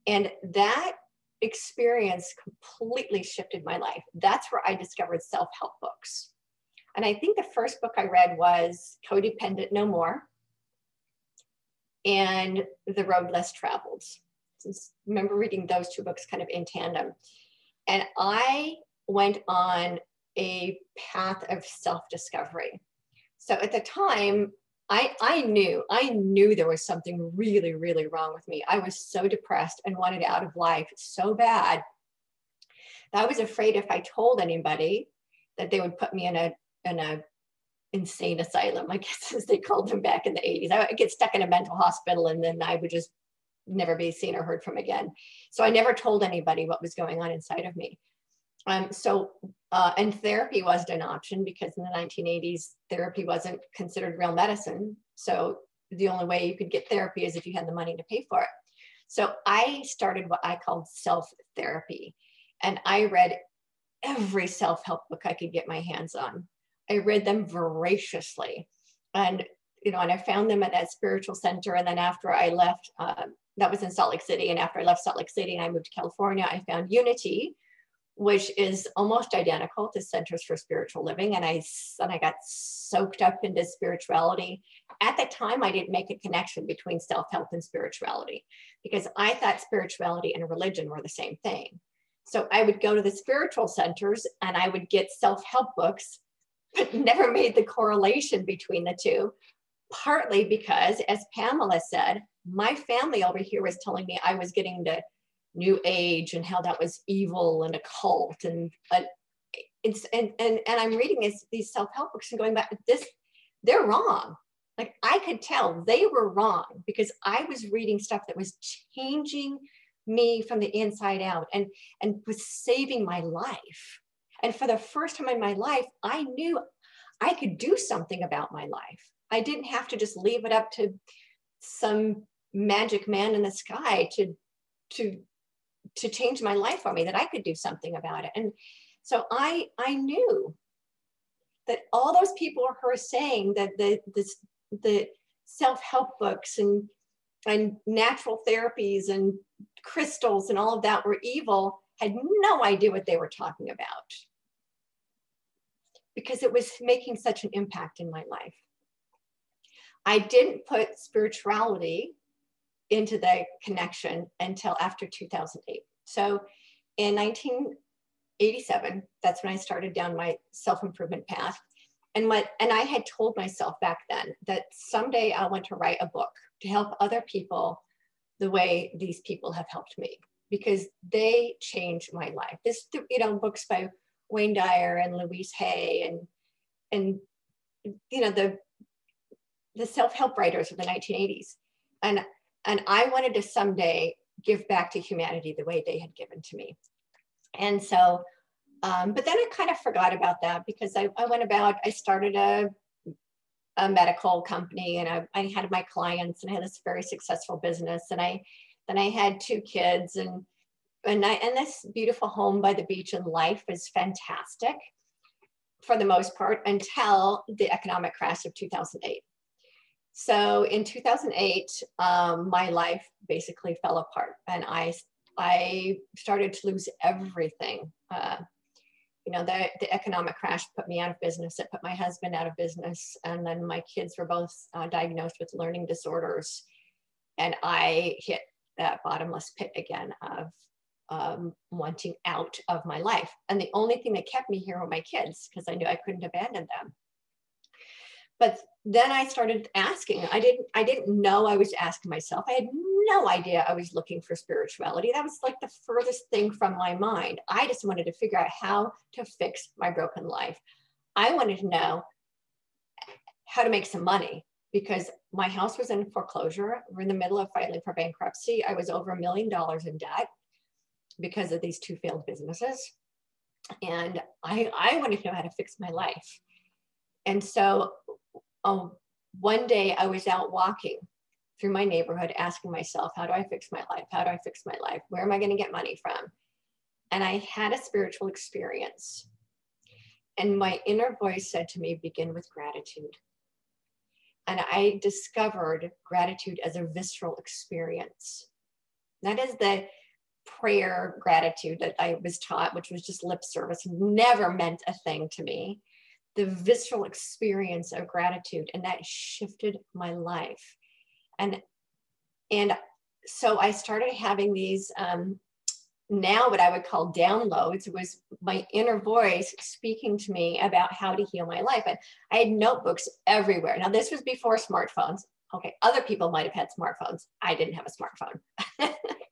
And that experience completely shifted my life. That's where I discovered self help books. And I think the first book I read was Codependent No More and The Road Less Traveled. Just remember reading those two books kind of in tandem. And I went on a path of self-discovery. So at the time, I, I knew, I knew there was something really, really wrong with me. I was so depressed and wanted out of life so bad that I was afraid if I told anybody that they would put me in a in a insane asylum, I guess as they called them back in the 80s. I would get stuck in a mental hospital and then I would just never be seen or heard from again. So I never told anybody what was going on inside of me. Um, so, uh, and therapy wasn't an option because in the 1980s, therapy wasn't considered real medicine. So the only way you could get therapy is if you had the money to pay for it. So I started what I called self therapy. And I read every self help book I could get my hands on. I read them voraciously. And, you know, and I found them at that spiritual center. And then after I left, uh, that was in Salt Lake City. And after I left Salt Lake City and I moved to California, I found Unity, which is almost identical to Centers for Spiritual Living. And I, and I got soaked up into spirituality. At the time, I didn't make a connection between self help and spirituality because I thought spirituality and religion were the same thing. So I would go to the spiritual centers and I would get self help books never made the correlation between the two. Partly because, as Pamela said, my family over here was telling me I was getting to new age and how that was evil and occult and uh, it's and, and and i'm reading this, these self-help books and going back this they're wrong like i could tell they were wrong because i was reading stuff that was changing me from the inside out and and was saving my life and for the first time in my life, I knew I could do something about my life. I didn't have to just leave it up to some magic man in the sky to to to change my life for me that I could do something about it. And so I I knew that all those people who are saying that the this the self-help books and and natural therapies and crystals and all of that were evil had no idea what they were talking about because it was making such an impact in my life. I didn't put spirituality into the connection until after 2008. So in 1987, that's when I started down my self-improvement path. And what and I had told myself back then that someday I want to write a book to help other people the way these people have helped me because they changed my life. This, you know, books by Wayne Dyer and Louise Hay and and you know the the self-help writers of the 1980s and and I wanted to someday give back to humanity the way they had given to me. And so, um, but then I kind of forgot about that because I, I went about, I started a, a medical company and I, I had my clients and I had this very successful business and I, then I had two kids and, and I, and this beautiful home by the beach and life is fantastic for the most part until the economic crash of 2008. So in 2008, um, my life basically fell apart and I, I started to lose everything. Uh, you know, the, the economic crash put me out of business. It put my husband out of business. And then my kids were both uh, diagnosed with learning disorders. And I hit that bottomless pit again of um, wanting out of my life. And the only thing that kept me here were my kids because I knew I couldn't abandon them. But then I started asking. I didn't. I didn't know I was asking myself. I had no idea I was looking for spirituality. That was like the furthest thing from my mind. I just wanted to figure out how to fix my broken life. I wanted to know how to make some money because my house was in foreclosure. We're in the middle of filing for bankruptcy. I was over a million dollars in debt because of these two failed businesses. And I, I wanted to know how to fix my life. And so um, one day I was out walking through my neighborhood asking myself, how do I fix my life? How do I fix my life? Where am I going to get money from? And I had a spiritual experience. And my inner voice said to me, begin with gratitude. And I discovered gratitude as a visceral experience. That is the prayer gratitude that I was taught, which was just lip service, never meant a thing to me. The visceral experience of gratitude, and that shifted my life. And and so I started having these um, now what I would call downloads was my inner voice speaking to me about how to heal my life. And I had notebooks everywhere. Now this was before smartphones. Okay, other people might have had smartphones. I didn't have a smartphone.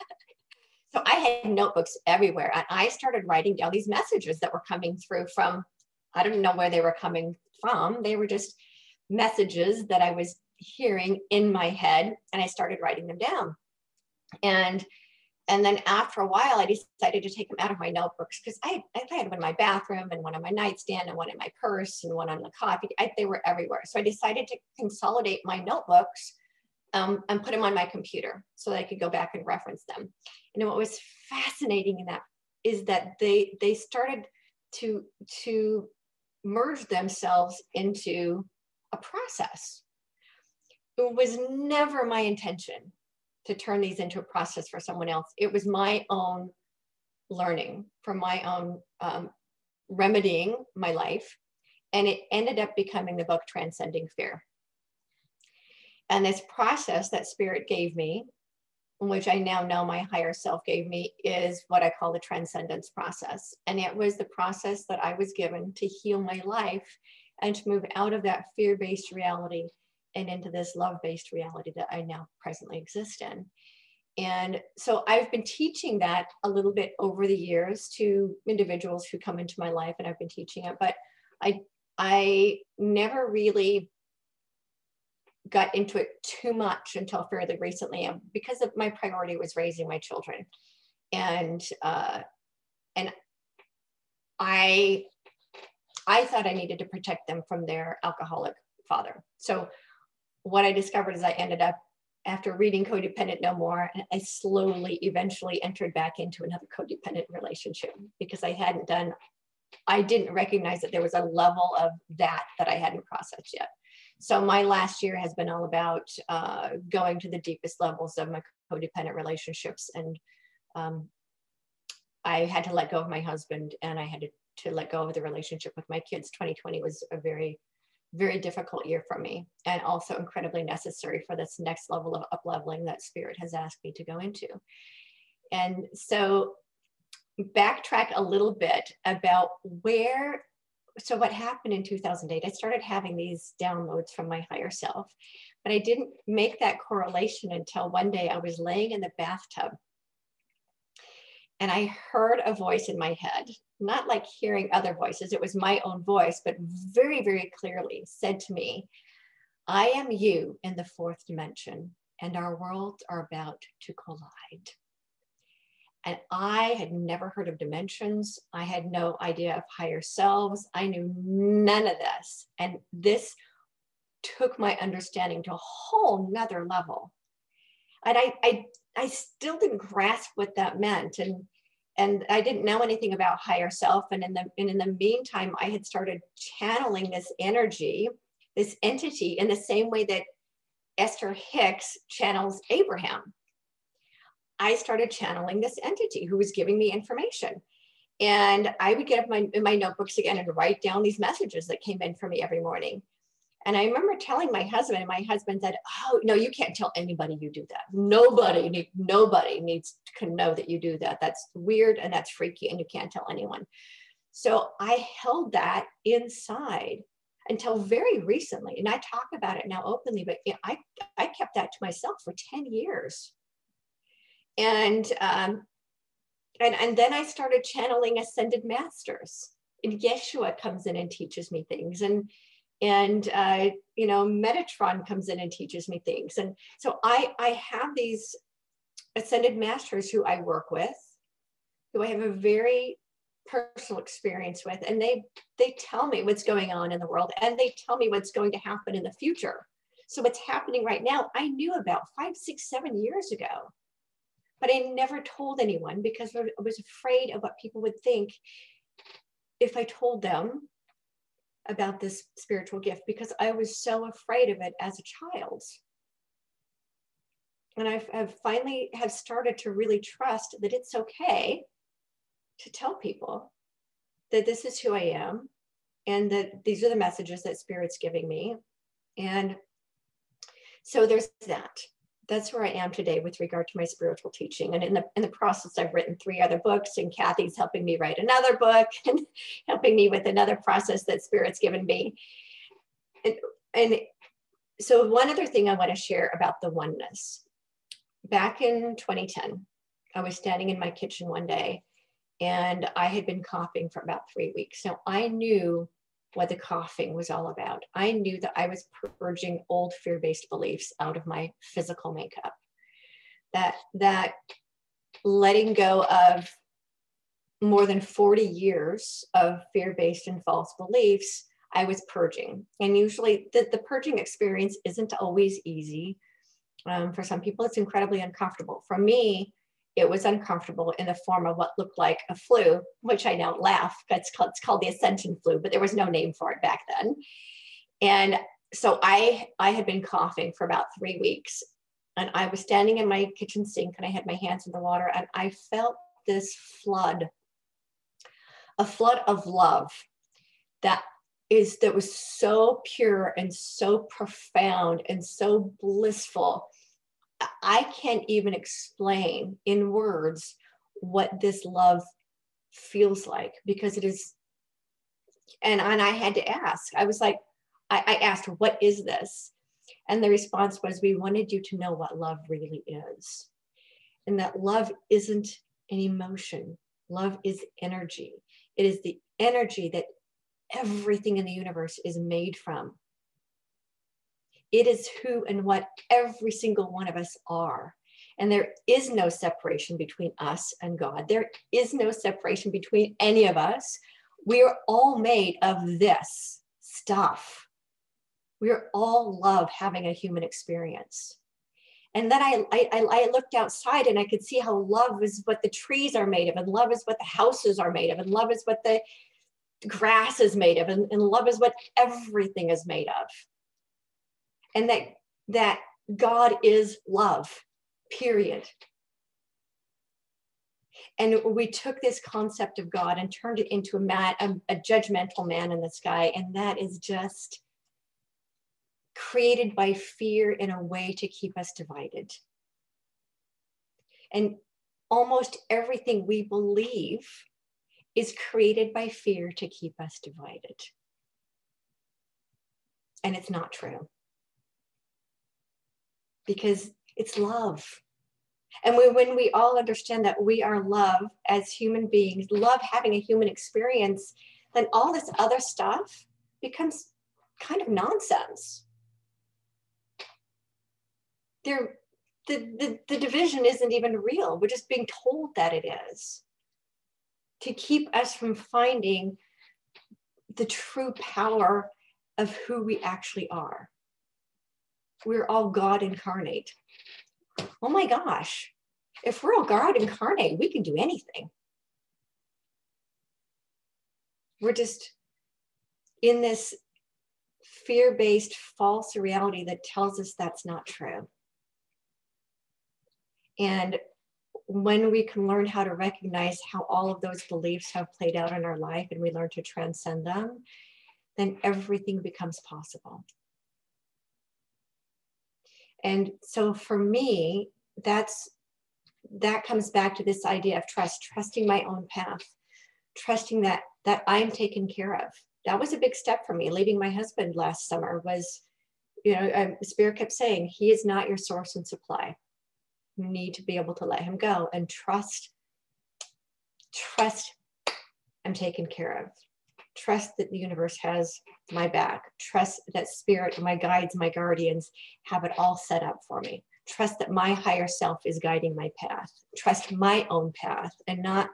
So I had notebooks everywhere and I started writing down these messages that were coming through from, I don't know where they were coming from. They were just messages that I was hearing in my head and I started writing them down. And and then after a while, I decided to take them out of my notebooks because I, I had one in my bathroom and one on my nightstand and one in my purse and one on the coffee. I, they were everywhere. So I decided to consolidate my notebooks um, and put them on my computer so that I could go back and reference them. And what was fascinating in that is that they they started to to merge themselves into a process. It was never my intention to turn these into a process for someone else. It was my own learning from my own um, remedying my life. And it ended up becoming the book Transcending Fear. And this process that spirit gave me, which I now know my higher self gave me, is what I call the transcendence process. And it was the process that I was given to heal my life and to move out of that fear based reality and into this love based reality that I now presently exist in. And so I've been teaching that a little bit over the years to individuals who come into my life, and I've been teaching it, but I I never really got into it too much until fairly recently and because of my priority was raising my children. And uh, and i i thought i needed to protect them from their alcoholic father. So what i discovered is i ended up after reading codependent no more i slowly eventually entered back into another codependent relationship because i hadn't done i didn't recognize that there was a level of that that i hadn't processed yet so my last year has been all about uh, going to the deepest levels of my codependent relationships. And um, I had to let go of my husband and I had to, to let go of the relationship with my kids. 2020 was a very, very difficult year for me and also incredibly necessary for this next level of up leveling that spirit has asked me to go into. And so backtrack a little bit about where so what happened in 2008 i started having these downloads from my higher self but i didn't make that correlation until one day i was laying in the bathtub. And i heard a voice in my head not like hearing other voices it was my own voice but very very clearly said to me i am you in the fourth dimension and our worlds are about to collide And I had never heard of dimensions. I had no idea of higher selves. I knew none of this. And this took my understanding to a whole nother level. And I, I, I still didn't grasp what that meant. And, and I didn't know anything about higher self. And in the, and in the meantime, I had started channeling this energy, this entity in the same way that Esther Hicks channels Abraham. I started channeling this entity who was giving me information. And I would get up my, in my notebooks again and write down these messages that came in for me every morning. And I remember telling my husband, and my husband said, "Oh no, you can't tell anybody you do that. Nobody, nobody needs to know that you do that. That's weird and that's freaky, and you can't tell anyone." So I held that inside until very recently, and I talk about it now openly. But I I kept that to myself for ten years, and um, and and then I started channeling ascended masters, and Yeshua comes in and teaches me things, and and uh, you know metatron comes in and teaches me things. And so i i have these ascended masters who i work with who i have a very personal experience with. And they they tell me what's going on in the world. And they tell me what's going to happen in the future. So what's happening right now i knew about five six seven years ago but i never told anyone because i was afraid of what people would think if i told them about this spiritual gift because I was so afraid of it as a child. And I've, finally have started to really trust that it's okay to tell people that this is who I am and that these are the messages that spirit's giving me. And so there's that that's where I am today with regard to my spiritual teaching. And in the in the process, I've written three other books, and Kathy's helping me write another book and helping me with another process that Spirit's given me. And, and so one other thing I want to share about the oneness. Back in 2010, I was standing in my kitchen one day and I had been coughing for about three weeks. Now I knew what the coughing was all about. I knew that I was purging old fear-based beliefs out of my physical makeup. That that letting go of more than 40 years of fear-based and false beliefs, I was purging. And usually the, the purging experience isn't always easy. Um, for some people, it's incredibly uncomfortable. For me, it was uncomfortable in the form of what looked like a flu, which I now laugh. It's called, it's called the ascension flu, but there was no name for it back then. And so I, I had been coughing for about three weeks and I was standing in my kitchen sink and I had my hands in the water and I felt this flood, a flood of love that is that was so pure and so profound and so blissful I can't even explain in words what this love feels like because it is and and I had to ask. I was like, I, I asked, what is this? And the response was, we wanted you to know what love really is. And that love isn't an emotion. Love is energy. It is the energy that everything in the universe is made from. It is who and what every single one of us are. And there is no separation between us and God. There is no separation between any of us. We are all made of this stuff. We are all love having a human experience. And then I, I, I looked outside and I could see how love is what the trees are made of, and love is what the houses are made of, and love is what the grass is made of, and, and love is what everything is made of and that that God is love, period. And we took this concept of God and turned it into a, man, a, a judgmental man in the sky. And that is just created by fear in a way to keep us divided. And almost everything we believe is created by fear to keep us divided. And it's not true because it's love. And we, when we all understand that we are love as human beings, love having a human experience, then all this other stuff becomes kind of nonsense. There, the, the, the division isn't even real. We're just being told that it is to keep us from finding the true power of who we actually are. We're all God incarnate. Oh my gosh, if we're all God incarnate, we can do anything. We're just in this fear based false reality that tells us that's not true. And when we can learn how to recognize how all of those beliefs have played out in our life and we learn to transcend them, then everything becomes possible. And so for me, that's that comes back to this idea of trust, trusting my own path, trusting that that I'm taken care of. That was a big step for me. Leaving my husband last summer was, you know, um, Spirit kept saying, He is not your source and supply. You need to be able to let him go and trust, trust I'm taken care of. Trust that the universe has my back. Trust that spirit, my guides, my guardians have it all set up for me. Trust that my higher self is guiding my path. Trust my own path and not,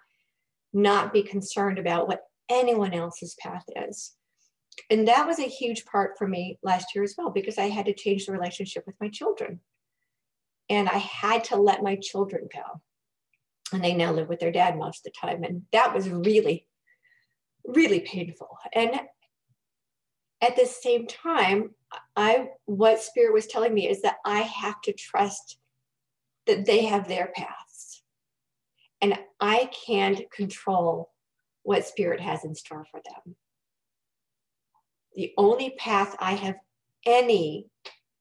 not be concerned about what anyone else's path is. And that was a huge part for me last year as well, because I had to change the relationship with my children and I had to let my children go. And they now live with their dad most of the time. And that was really, really painful. And at the same time, I what spirit was telling me is that I have to trust that they have their paths. And I can't control what spirit has in store for them. The only path I have any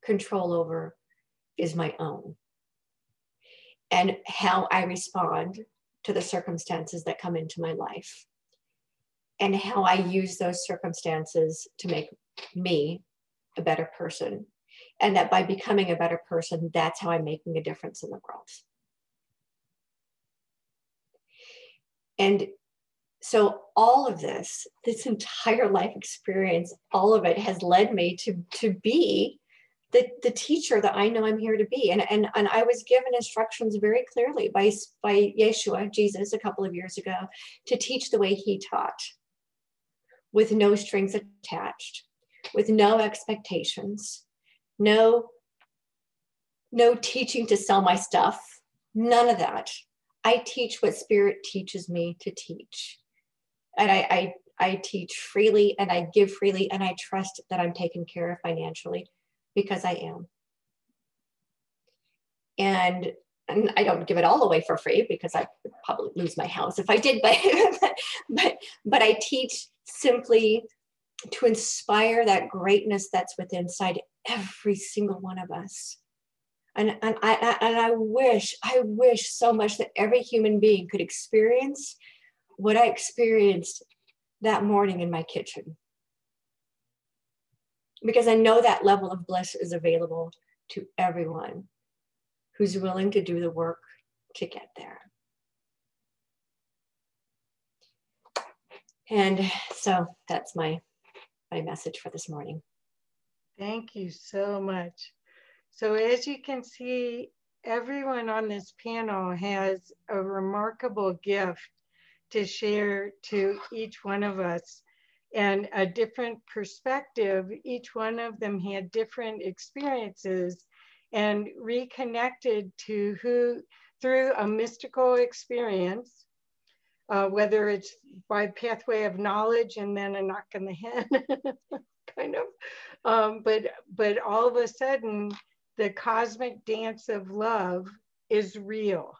control over is my own and how I respond to the circumstances that come into my life and how I use those circumstances to make me a better person. And that by becoming a better person, that's how I'm making a difference in the world. And so all of this, this entire life experience, all of it has led me to, to be the, the teacher that I know I'm here to be. And, and, and I was given instructions very clearly by, by Yeshua, Jesus, a couple of years ago, to teach the way he taught with no strings attached, with no expectations, no, no teaching to sell my stuff, none of that. I teach what spirit teaches me to teach. And I, I I teach freely and I give freely and I trust that I'm taken care of financially because I am. And, and I don't give it all away for free because I probably lose my house if I did, but, but, but I teach simply to inspire that greatness that's within inside every single one of us. And, and, I, and I wish, I wish so much that every human being could experience what I experienced that morning in my kitchen because I know that level of bliss is available to everyone who's willing to do the work to get there. And so that's my my message for this morning. Thank you so much. So as you can see, everyone on this panel has a remarkable gift to share to each one of us and a different perspective. Each one of them had different experiences and reconnected to who through a mystical experience, uh, whether it's by pathway of knowledge and then a knock on the head, kind of, um, but but all of a sudden the cosmic dance of love is real,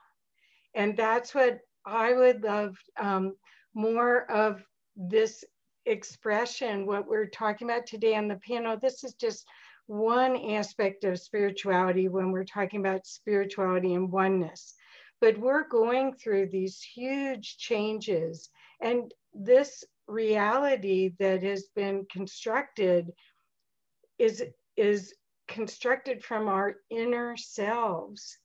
and that's what I would love um, more of this expression, what we're talking about today on the panel, this is just one aspect of spirituality when we're talking about spirituality and oneness. But we're going through these huge changes, and this reality that has been constructed is, is constructed from our inner selves.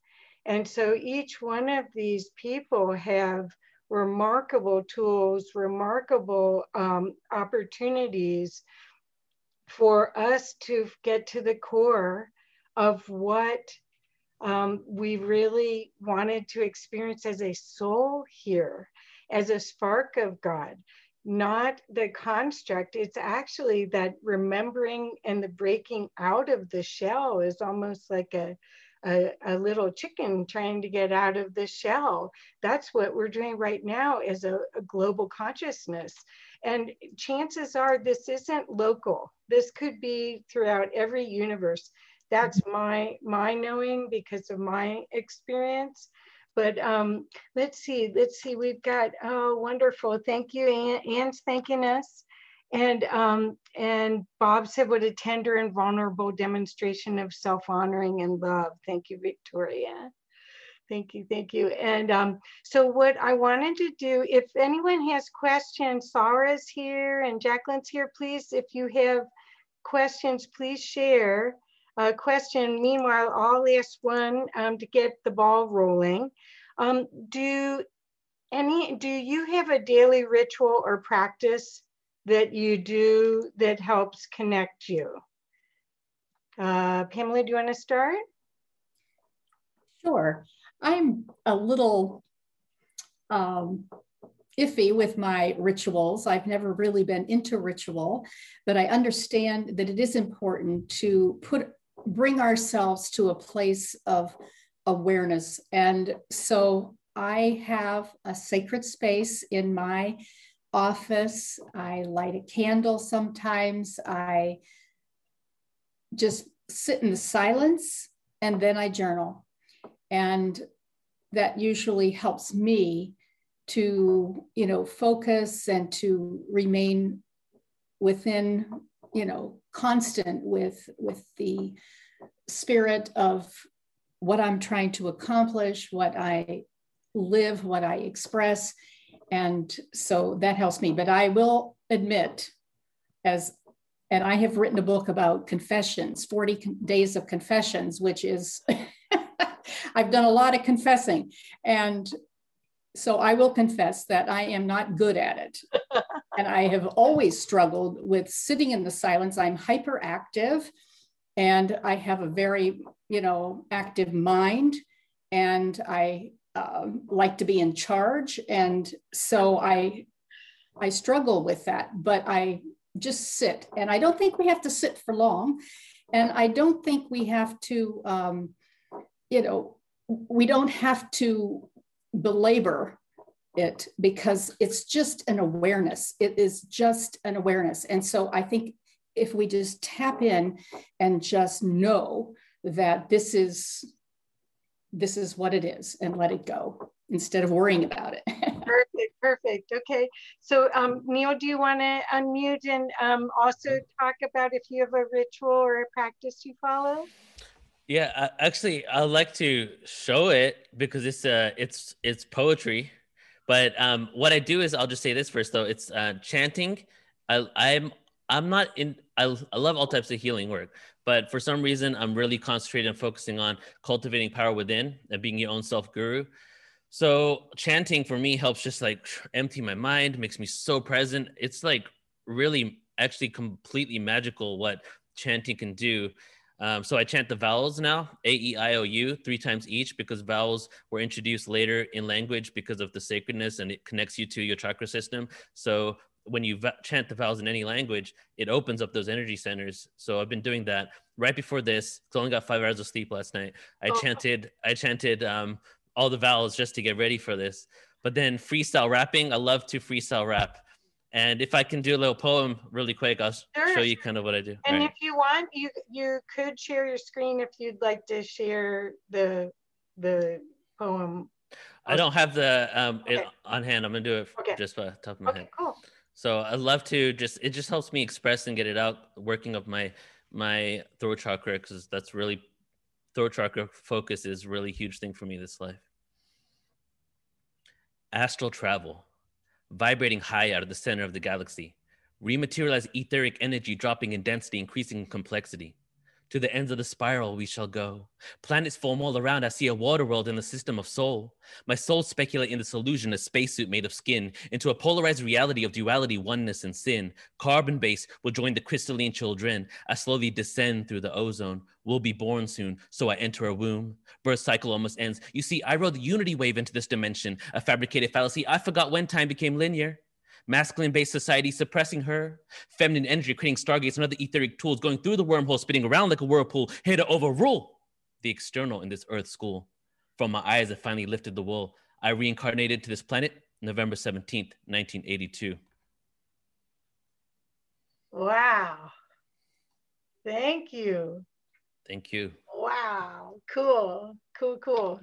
And so each one of these people have remarkable tools, remarkable um, opportunities for us to get to the core of what um, we really wanted to experience as a soul here, as a spark of God, not the construct. It's actually that remembering and the breaking out of the shell is almost like a, a, a, little chicken trying to get out of the shell. That's what we're doing right now as a, a global consciousness. And chances are this isn't local. This could be throughout every universe. That's my my knowing because of my experience. But um, let's see, let's see. We've got oh wonderful. Thank you, Ann. Ann's thanking us. And um, and Bob said, "What a tender and vulnerable demonstration of self-honoring and love." Thank you, Victoria. Thank you, thank you. And um, so what I wanted to do, if anyone has questions, Sarah's here and Jacqueline's here, please, if you have questions, please share a question. Meanwhile, I'll ask one um, to get the ball rolling. Um, do any, do you have a daily ritual or practice that you do that helps connect you? Uh, Pamela, do you want to start? Sure. I'm a little um, iffy with my rituals. I've never really been into ritual, but I understand that it is important to put bring ourselves to a place of awareness. And so I have a sacred space in my office. I light a candle sometimes. I just sit in the silence and then I journal. And that usually helps me to, you know, focus and to remain within, you know, constant with, with the spirit of what I'm trying to accomplish, what I live, what I express. And so that helps me. But I will admit, as and I have written a book about confessions, 40 days of confessions, which is I've done a lot of confessing. And so I will confess that I am not good at it. and I have always struggled with sitting in the silence. I'm hyperactive and I have a very, you know, active mind and I um, like to be in charge. And so I, I struggle with that, but I just sit. And I don't think we have to sit for long. And I don't think we have to, um, you know, we don't have to belabor it because it's just an awareness. It is just an awareness. And so I think if we just tap in and just know that this is this is what it is and let it go instead of worrying about it. perfect, perfect. Okay. So um, Neil, do you want to unmute and um, also talk about if you have a ritual or a practice you follow? Yeah, actually, I like to show it because it's uh, it's it's poetry. But um, what I do is I'll just say this first though. It's uh, chanting. I, I'm I'm not in. I, I love all types of healing work, but for some reason I'm really concentrated and focusing on cultivating power within and being your own self guru. So chanting for me helps just like empty my mind, makes me so present. It's like really actually completely magical what chanting can do um, so I chant the vowels now, A, E, I, O, U, three times each because vowels were introduced later in language because of the sacredness and it connects you to your chakra system. So when you v- chant the vowels in any language, it opens up those energy centers. So I've been doing that right before this. I only got five hours of sleep last night. I oh. chanted, I chanted um, all the vowels just to get ready for this. But then freestyle rapping, I love to freestyle rap. And if I can do a little poem really quick, I'll sure. show you kind of what I do. And right. if you want, you you could share your screen if you'd like to share the the poem. I don't have the um okay. it on hand. I'm gonna do it okay. just by the top of my okay, head. Cool. So I love to just it just helps me express and get it out, working of my my throat chakra because that's really throat chakra focus is really huge thing for me this life. Astral travel vibrating high out of the center of the galaxy, rematerialized etheric energy dropping in density, increasing in complexity. To the ends of the spiral we shall go. Planets form all around. I see a water world in the system of soul. My soul speculate in this illusion, a spacesuit made of skin, into a polarized reality of duality, oneness, and sin. Carbon base will join the crystalline children. I slowly descend through the ozone. We'll be born soon, so I enter a womb. Birth cycle almost ends. You see, I rode the unity wave into this dimension, a fabricated fallacy. I forgot when time became linear masculine based society suppressing her, feminine energy creating stargates and other etheric tools going through the wormhole, spinning around like a whirlpool, here to overrule the external in this earth school. From my eyes, I finally lifted the wool. I reincarnated to this planet November 17th, 1982. Wow. Thank you. Thank you. Wow. Cool. Cool, cool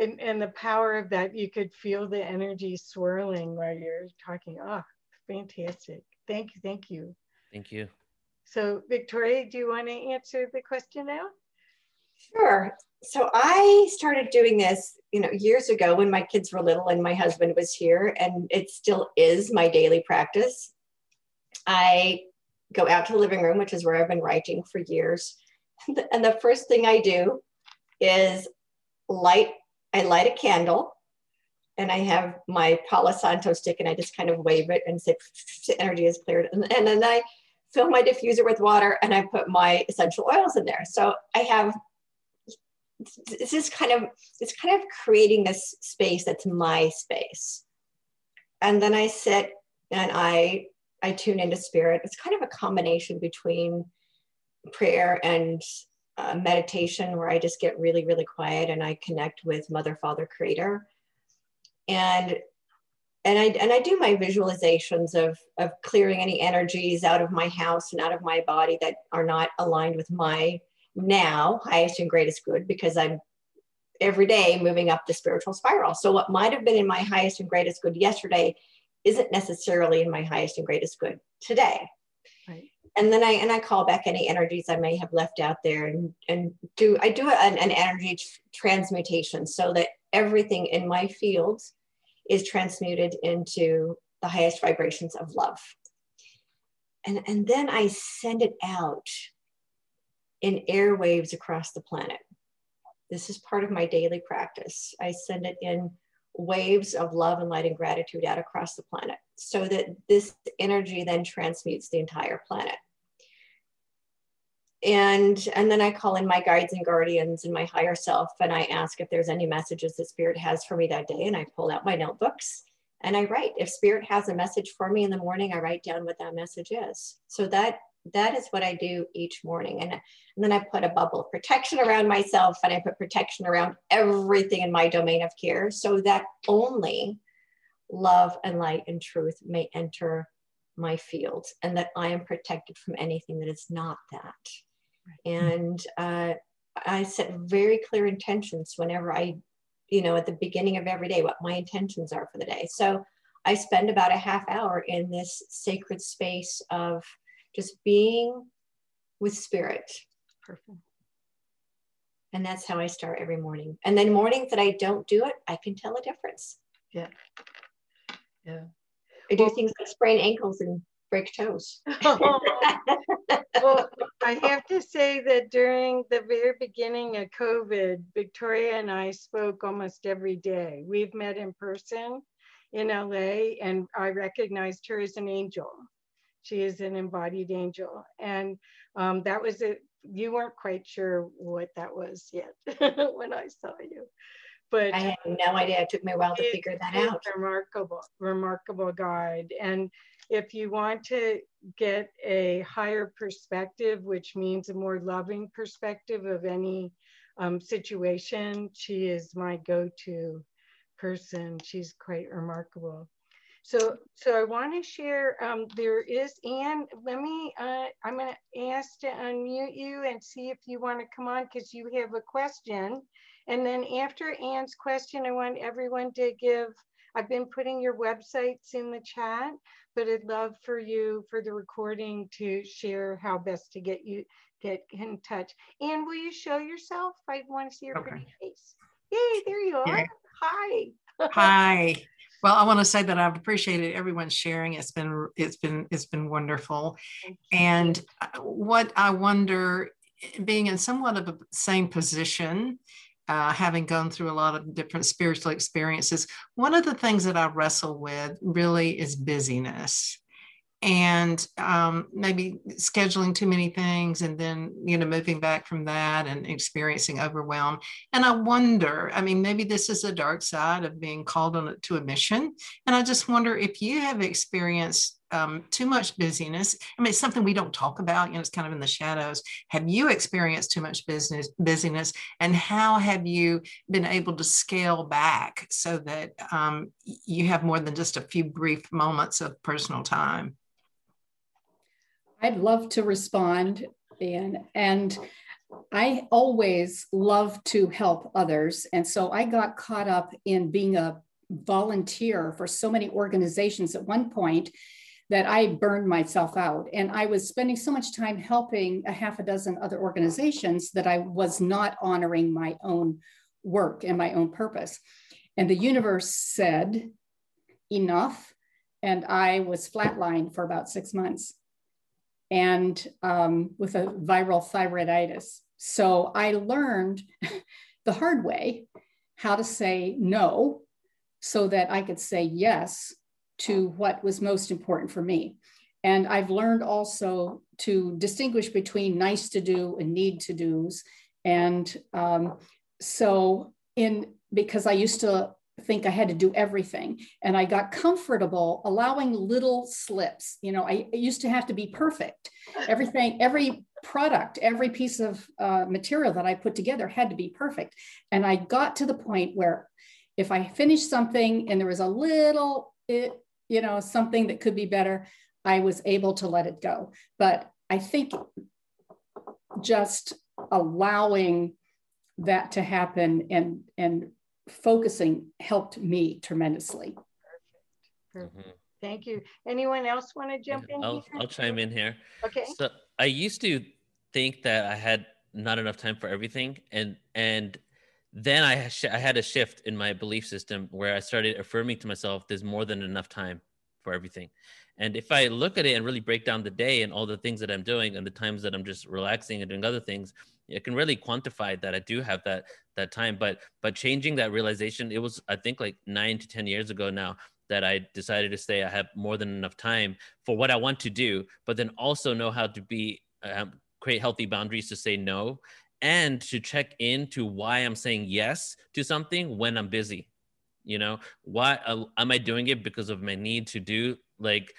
and, and the power of that, you could feel the energy swirling while you're talking. Oh, fantastic. Thank you. Thank you. Thank you. So, Victoria, do you want to answer the question now? Sure. So I started doing this, you know, years ago when my kids were little and my husband was here, and it still is my daily practice. I go out to the living room, which is where I've been writing for years. And the first thing I do is light I light a candle and I have my Palo Santo stick and I just kind of wave it and say energy is cleared. And, and then I fill my diffuser with water and I put my essential oils in there. So I have this is kind of it's kind of creating this space that's my space. And then I sit and I I tune into spirit. It's kind of a combination between prayer and uh, meditation where I just get really, really quiet and I connect with Mother, Father, Creator. And and I and I do my visualizations of of clearing any energies out of my house and out of my body that are not aligned with my now highest and greatest good because I'm every day moving up the spiritual spiral. So what might have been in my highest and greatest good yesterday isn't necessarily in my highest and greatest good today. And then I and I call back any energies I may have left out there and and do I do an, an energy transmutation so that everything in my field is transmuted into the highest vibrations of love. And, and then I send it out in airwaves across the planet. This is part of my daily practice. I send it in waves of love and light and gratitude out across the planet so that this energy then transmutes the entire planet. And and then i call in my guides and guardians and my higher self and i ask if there's any messages that spirit has for me that day and i pull out my notebooks and i write. If spirit has a message for me in the morning i write down what that message is. So that that is what i do each morning. And, and then i put a bubble of protection around myself and i put protection around everything in my domain of care so that only love and light and truth may enter my field and that i am protected from anything that is not that and uh, I set very clear intentions whenever I, you know, at the beginning of every day, what my intentions are for the day. So I spend about a half hour in this sacred space of just being with spirit. Perfect. And that's how I start every morning. And then mornings that I don't do it, I can tell a difference. Yeah. Yeah. I do well, things like sprain ankles and break toes. well, I have to say that during the very beginning of COVID, Victoria and I spoke almost every day. We've met in person in LA, and I recognized her as an angel. She is an embodied angel. And um, that was it. You weren't quite sure what that was yet when I saw you. But I had no idea. It took me a while to figure that out. Remarkable, remarkable guide. And if you want to get a higher perspective, which means a more loving perspective of any um, situation, she is my go-to person. She's quite remarkable. So, so I want to share. Um, there is Anne. Let me. Uh, I'm going to ask to unmute you and see if you want to come on because you have a question. And then after Anne's question, I want everyone to give. I've been putting your websites in the chat but I'd love for you for the recording to share how best to get you get in touch. And will you show yourself? I want to see your okay. pretty face. Yay, there you are. Hi. Hi. Well, I want to say that I've appreciated everyone sharing. It's been it's been it's been wonderful. And uh, what I wonder being in somewhat of a same position, uh, having gone through a lot of different spiritual experiences, one of the things that I wrestle with really is busyness. And um, maybe scheduling too many things and then you know moving back from that and experiencing overwhelm. And i wonder i mean maybe this is a dark side of being called on to a mission. And i just wonder if you have experienced um, too much busyness. I mean it's something we don't talk about you know it's kind of in the shadows. Have you experienced too much business busyness? And how have you been able to scale back so that um, you have more than just a few brief moments of personal time? I'd love to respond, and and I always love to help others, and so I got caught up in being a volunteer for so many organizations at one point that I burned myself out. And I was spending so much time helping a half a dozen other organizations that I was not honoring my own work and my own purpose. And the universe said, enough. And I was flatlined for about six months and um, with a viral thyroiditis. So I learned the hard way how to say no so that I could say yes to what was most important for me. And I've learned also to distinguish between nice to do and need to do's. And um, so, in because I used to think I had to do everything. And I got comfortable allowing little slips. You know, I, used to have to be perfect. Everything, every product, every piece of uh, material that I put together had to be perfect. And I got to the point where if I finished something and there was a little, it, you know, something that could be better, I was able to let it go. But I think just allowing that to happen and and focusing helped me tremendously. Perfect. Mm-hmm. Thank you. Anyone else want to jump in? I'll, here? I'll chime in here. Okay. So I used to think that I had not enough time for everything, and and then I I had a shift in my belief system where I started affirming to myself, "There's more than enough time for everything." And if I look at it and really break down the day and all the things that I'm doing and the times that I'm just relaxing and doing other things, it can really quantify that I do have that that time. But but changing that realization, it was I think like nine to ten years ago now that I decided to say I have more than enough time for what I want to do, but then also know how to be um, create healthy boundaries to say no and to check into why I'm saying yes to something when I'm busy. You know, why uh, am I doing it because of my need to do like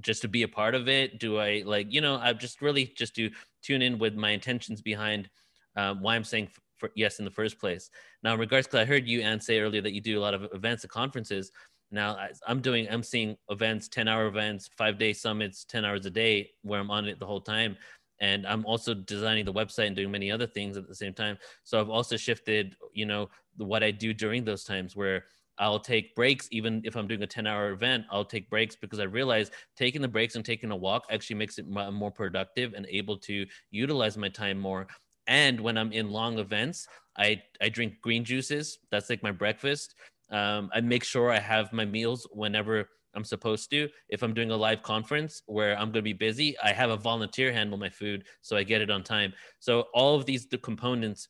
just to be a part of it? Do I like, you know, I just really just to tune in with my intentions behind um, why I'm saying for yes in the first place. Now, in regards, because I heard you and say earlier that you do a lot of events and conferences. Now I'm doing, I'm seeing events, 10 hour events, five day summits, 10 hours a day where I'm on it the whole time. And I'm also designing the website and doing many other things at the same time. So I've also shifted, you know, what I do during those times where I'll take breaks, even if I'm doing a 10 hour event, I'll take breaks because I realize taking the breaks and taking a walk actually makes it more productive and able to utilize my time more. And when I'm in long events, I, I drink green juices. That's like my breakfast. Um, I make sure I have my meals whenever I'm supposed to. If I'm doing a live conference where I'm going to be busy, I have a volunteer handle my food so I get it on time. So all of these the components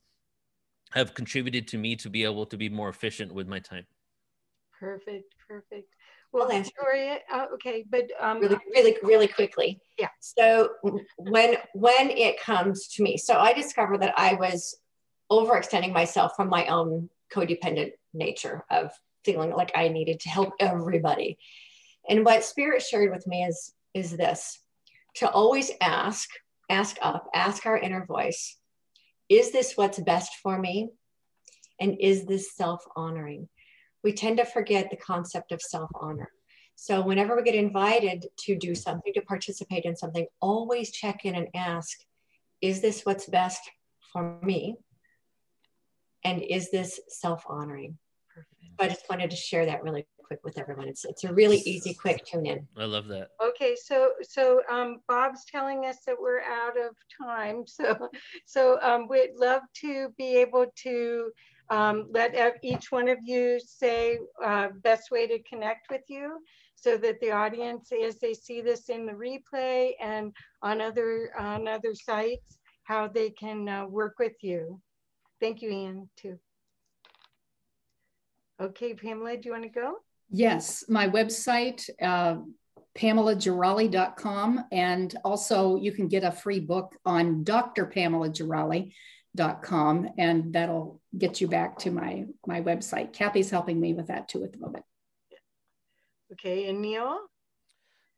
have contributed to me to be able to be more efficient with my time. Perfect, perfect. Well, Victoria, uh, okay, but um, really, really, really quickly. Yeah. So when when it comes to me, so I discovered that I was overextending myself from my own codependent nature of feeling like I needed to help everybody. And what Spirit shared with me is is this: to always ask, ask up, ask our inner voice, is this what's best for me? And is this self honoring? we tend to forget the concept of self honor. So, whenever we get invited to do something, to participate in something, always check in and ask Is this what's best for me? And is this self honoring? I just wanted to share that really quick with everyone. It's, it's a really easy, quick tune in. I love that. Okay, so so um, Bob's telling us that we're out of time. So so um, we'd love to be able to um, let each one of you say uh, best way to connect with you so that the audience, as they see this in the replay and on other, on other sites, how they can uh, work with you. Thank you, Ian, too. Okay, Pamela, do you want to go? Yes, my website, uh, PamelaGirali.com. And also, you can get a free book on drpamelagirali.com, and that'll get you back to my, my website. Kathy's helping me with that too at the moment. Okay, and Neil?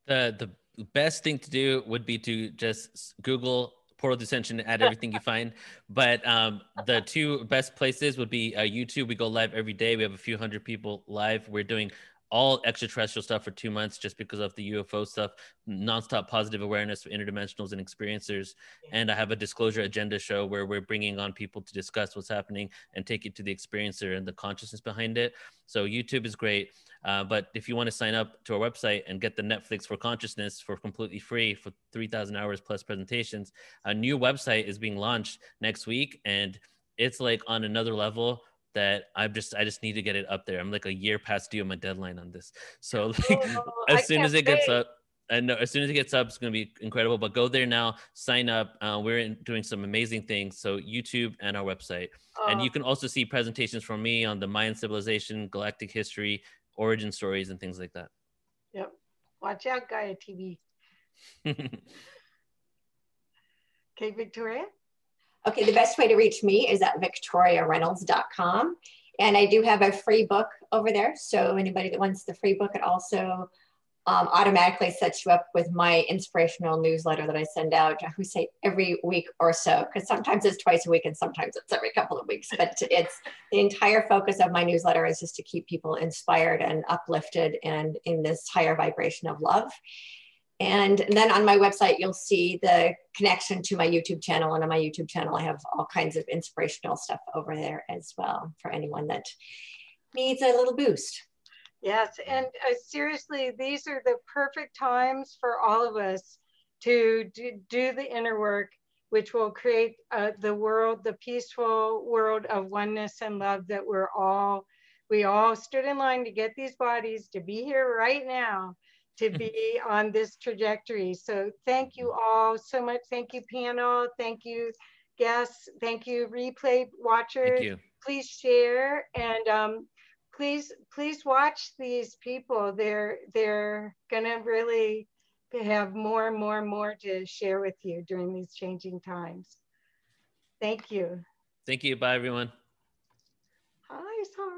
The, the best thing to do would be to just Google Portal to Ascension add everything you find. But um, the two best places would be uh, youtube. We go live every day. We have a few hundred people live. We're doing all extraterrestrial stuff for two months just because of the UFO stuff, nonstop positive awareness for interdimensionals and experiencers. And I have a disclosure agenda show where we're bringing on people to discuss what's happening and take it to the experiencer and the consciousness behind it. So YouTube is great. Uh, but if you want to sign up to our website and get the Netflix for consciousness for completely free for 3,000 hours plus presentations, a new website is being launched next week. And it's like on another level that I'm just I just need to get it up there. I'm like a year past due on my deadline on this. So like, oh, as I soon as it gets up, I know as soon as it gets up, it's going to be incredible. But go there now, sign up. Uh, we're in, doing some amazing things. So YouTube and our website, oh. and you can also see presentations from me on the Mayan civilization, galactic history, origin stories, and things like that. Yep. Watch out, Gaia TV. okay, Victoria. Okay, the best way to reach me is at victoriareynolds.com. And I do have a free book over there. So anybody that wants the free book, it also um, automatically sets you up with my inspirational newsletter that I send out, I say every week or so, because sometimes it's twice a week and sometimes it's every couple of weeks. But it's the entire focus of my newsletter is just to keep people inspired and uplifted and in this higher vibration of love. And then on my website, you'll see the connection to my YouTube channel. And on my YouTube channel, I have all kinds of inspirational stuff over there as well for anyone that needs a little boost. Yes, and uh, seriously, these are the perfect times for all of us to do, the inner work, which will create uh, the world, the peaceful world of oneness and love that we're all, we all stood in line to get these bodies to be here right now to be on this trajectory. So thank you all so much. Thank you, panel. Thank you, guests. Thank you, replay watchers. You. Please share and um, please please watch these people. They're they're gonna really have more and more and more to share with you during these changing times. Thank you. Thank you. Bye, everyone. Hi, sorry.